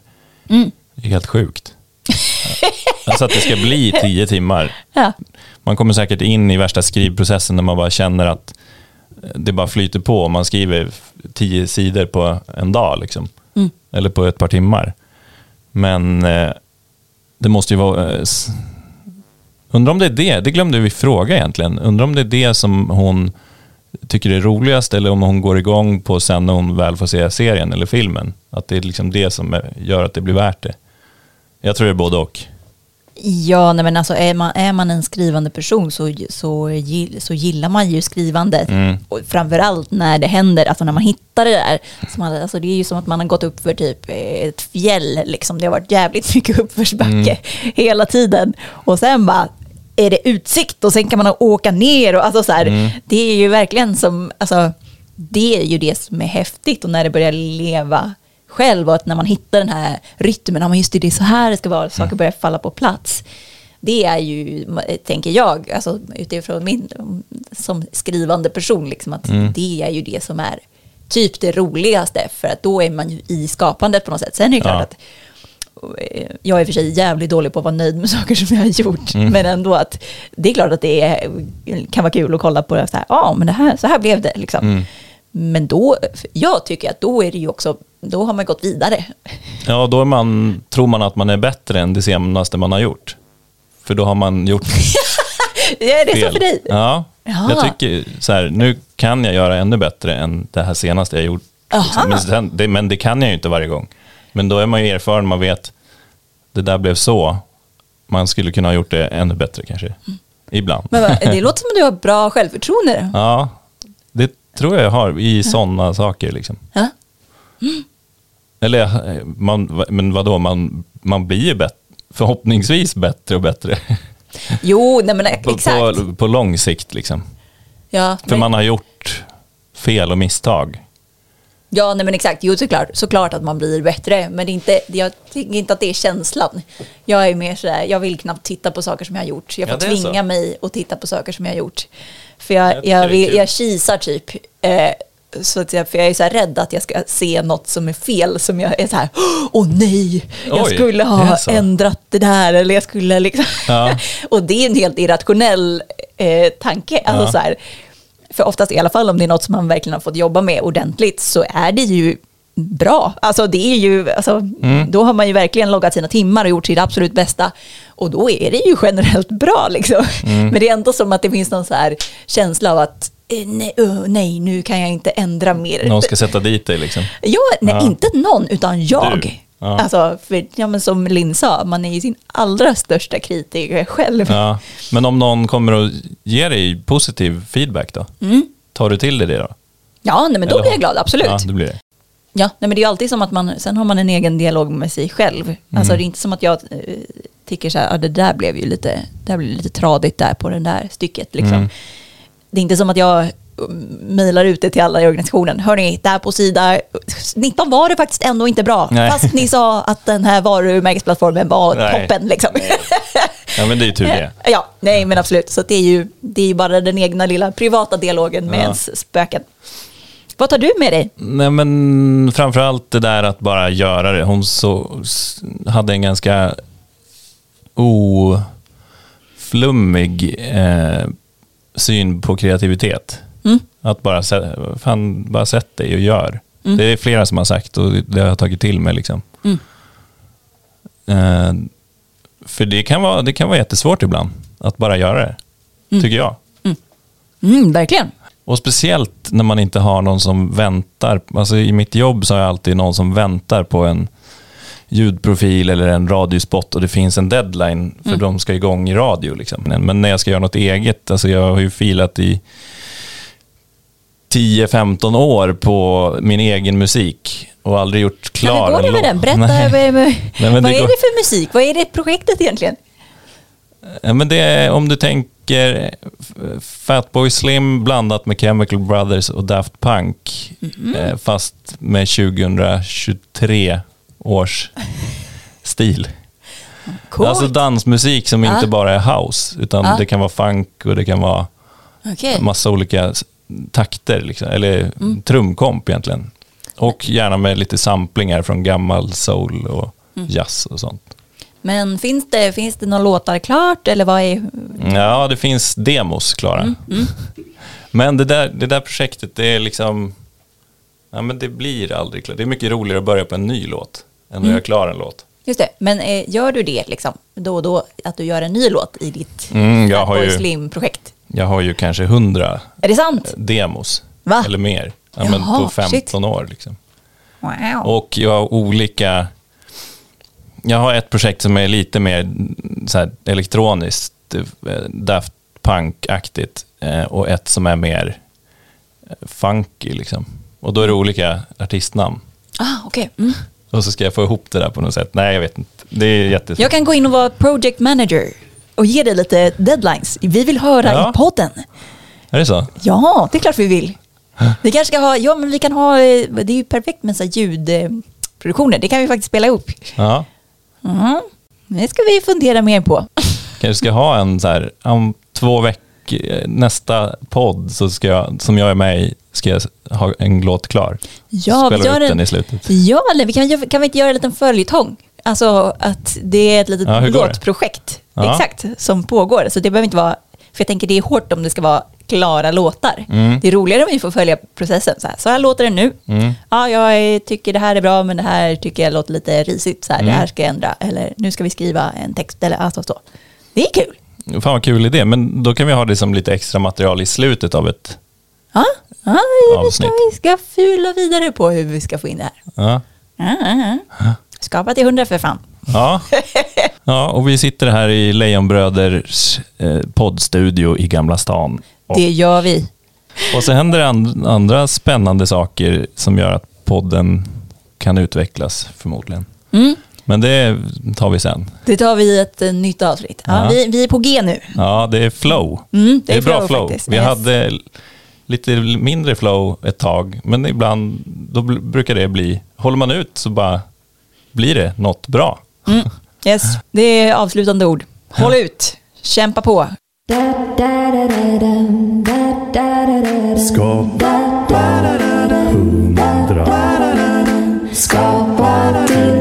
Det är helt sjukt. alltså att det ska bli tio timmar. Man kommer säkert in i värsta skrivprocessen när man bara känner att det bara flyter på man skriver tio sidor på en dag. Liksom. Mm. Eller på ett par timmar. Men eh, det måste ju vara... Eh, undrar om det är det, det glömde vi fråga egentligen. Undrar om det är det som hon tycker är roligast eller om hon går igång på sen när hon väl får se serien eller filmen. Att det är liksom det som gör att det blir värt det. Jag tror det är både och. Ja, nej men alltså är man, är man en skrivande person så, så, gill- så gillar man ju skrivandet. Mm. Och framförallt när det händer, alltså när man hittar det där. Som man, alltså det är ju som att man har gått upp för typ eh, ett fjäll, liksom. det har varit jävligt mycket uppförsbacke Mm. hela tiden. Och sen bara är det utsikt och sen kan man åka ner. Och, alltså så här, Mm. Det är ju verkligen som, alltså, det är ju det som är häftigt och när det börjar leva själv och att när man hittar den här rytmen, ja men just det, det är så här det ska vara, saker börjar falla på plats. Det är ju, tänker jag, alltså utifrån min, som skrivande person, liksom, att det är ju det som är typ det roligaste, för att då är man ju i skapandet på något sätt. Sen är det klart Ja. att jag är i och för sig jävligt dålig på att vara nöjd med *laughs* saker som jag har gjort. Mm. Men ändå att det är klart att det är, kan vara kul att kolla på det så här, ja men det här, så här blev det liksom. Mm. Men då, jag tycker att då är det ju också, då har man gått vidare. Ja, då är man, tror man att man är bättre än det senaste man har gjort. För då har man gjort *laughs* Är det så fel. för dig? Ja, Ja. jag tycker så här, nu kan jag göra ännu bättre än det här senaste jag gjort. Liksom. Men, sen, det, men det kan jag ju inte varje gång. Men då är man ju erfaren, man vet, det där blev så. Man skulle kunna ha gjort det ännu bättre kanske. Ibland. Men det *laughs* låter som att du har bra självförtroende. Ja, det tror jag jag har i sådana saker. Liksom. Ja. Eller, eh, man, men vadå, man, man blir ju bättre, förhoppningsvis bättre och bättre. Jo, nej men *laughs* På, exakt. på, på lång sikt liksom. ja, För men, man har gjort fel och misstag. Ja, nej men exakt. Jo, såklart, såklart att man blir bättre. Men det är inte, jag tycker inte att det är känslan. Jag är mer sådär, jag vill knappt titta på saker som jag har gjort. Jag Ja, får det är tvinga så. mig att titta på saker som jag har gjort. För Jag jag, jag, det vill, jag kisar typ. Eh, så att jag, för jag är så här rädd att jag ska se något som är fel. Som jag är så här, åh nej, jag Oj, skulle det ha så. ändrat det där. Eller jag skulle liksom. Ja. *laughs* och det är en helt irrationell eh, tanke. Alltså Ja. så här, för oftast i alla fall om det är något som man verkligen har fått jobba med ordentligt så är det ju bra. Alltså det är ju, alltså, Mm. då har man ju verkligen loggat sina timmar och gjort sitt absolut bästa. Och då är det ju generellt bra liksom. Mm. Men det är ändå som att det finns någon så här känsla av att eh, nej, uh, nej nu kan jag inte ändra mer. Någon ska sätta dit dig liksom. Ja, nej, Ja. inte någon, utan jag. Du. Ja. Alltså, för, ja, men som Linn sa, man är ju sin allra största kritiker själv. Ja. Men om någon kommer och ger dig positiv feedback då? Tar du till dig det då? Ja, nej, men då Eller blir jag glad, absolut. Ja, Ja, det blir det. nej, men det är alltid som att man, sen har man en egen dialog med sig själv. Alltså det är inte som att jag eh, tycker så här, ah, det där blev ju lite, det blev lite tradigt där på det där stycket. Liksom. Mm. Det är inte som att jag mm, mejlar ut det till alla i organisationen. Hörni, där på sida 19 var det faktiskt ändå inte bra. Nej. Fast ni sa att den här varumärkesplattformen var Nej. toppen. Liksom. Ja, men det är ju tur det. *laughs* Ja, nej men absolut. Så det är, ju, det är ju bara den egna lilla privata dialogen med Ja. ens spöken. Vad tar du med dig? Nej, men framförallt det där att bara göra det. Hon så, hade en ganska oflummig eh, syn på kreativitet. Mm. Att bara, fan, bara sätt dig och gör. Det är flera som har sagt och det har jag tagit till mig. Liksom. Mm. Eh, för det kan, vara, det kan vara jättesvårt ibland att bara göra det, tycker jag. Mm, verkligen. Och speciellt när man inte har någon som väntar. Alltså I mitt jobb så har jag alltid någon som väntar på en ljudprofil eller en radiospot och det finns en deadline för de ska igång i radio. Liksom. Men när jag ska göra något eget, alltså jag har ju filat i 10-15 år på min egen musik och aldrig gjort Ja, klar det en med låt. den? Berätta, Nej. vad, vad, men vad det är det för musik? Vad är det projektet egentligen? Ja, men det är, om du tänker Fatboy Slim blandat med Chemical Brothers och Daft Punk. Mhm. Eh, fast med 2023 års stil. Coolt. Alltså dansmusik som Ja. inte bara är house. Utan Ja. det kan vara funk och det kan vara Okej. massa olika takter. Liksom, eller Mm. trumkomp egentligen. Och gärna med lite samplingar från gammal soul och Mm. jazz och sånt. Men finns det, finns det några låtar klart eller vad är... Ja, det finns demos klara. *laughs* Men det där, det där projektet, det är liksom... Ja, men det blir aldrig klart. Det är mycket roligare att börja på en ny låt än att göra klar en låt. Just det, men eh, gör du det liksom då och då, att du gör en ny låt i ditt Mm, Slim-projekt? Jag har ju kanske hundra Är det sant? demos. Va? Eller mer. Ja, men Jaha, på 15 shit. år. Liksom. Wow. Och jag har olika... Jag har ett projekt som är lite mer så här, elektroniskt, eh, Daft Punk-aktigt. eh, Och ett som är mer eh, funky. Liksom. Och då är det olika artistnamn. Ah, okej. Mm. Och så ska jag få ihop det där på något sätt. Nej, jag vet inte. Det är jättesvårt. Jag kan gå in och vara project manager och ge dig lite deadlines. Vi vill höra Ja. i podden. Är det så? Ja, det är klart vi vill. Vi kanske ska ha, ja men vi kan ha, eh, det är ju perfekt med så ljudproduktioner. Det kan vi faktiskt spela upp. Ja. Mhm. Det ska vi fundera mer på. *laughs* Kanske ska ha en så här, om två veckor, nästa podd så ska jag, som jag är med i, ska jag ha en låt klar. Ja, Spelar vi gör upp en- den i slutet. Ja, eller vi kan, kan vi inte göra en liten följetong? Alltså att det är ett litet Ja, låtprojekt. Ja. Exakt, som pågår. Så det behöver inte vara, för jag tänker det är hårt om det ska vara klara låtar. Mm. Det är roligare om vi får följa processen. Så här, så här låter det nu. Mm. Ja, jag tycker det här är bra, men det här tycker jag låter lite risigt. Så här, Mm. Det här ska jag ändra. Eller nu ska vi skriva en text. Eller alltså så. Det är kul. Fan vad kul idé, men då kan vi ha det som lite extra material i slutet av ett... Ja, ja vi, ska, vi ska fula vidare på hur vi ska få in det här. Ja. Ja, ja, ja. Skapa till hundra för fan. Ja. ja, och vi sitter här i Lejonbröders eh, poddstudio i Gamla stan. Och, Det gör vi. och så händer and, andra spännande saker som gör att podden kan utvecklas förmodligen. Mm. Men det tar vi sen. Det tar vi i ett eh, nytt avsnitt. Ja, Ja. vi, vi är på G nu. Ja, det är flow. Mm, det, är bra flow flow. faktiskt. Vi Yes. hade lite mindre flow ett tag, men ibland då brukar det bli, håller man ut så bara blir det något bra. Mm. Yes, det är avslutande ord. Håll ut, kämpa på. Skapa 100. Skapa din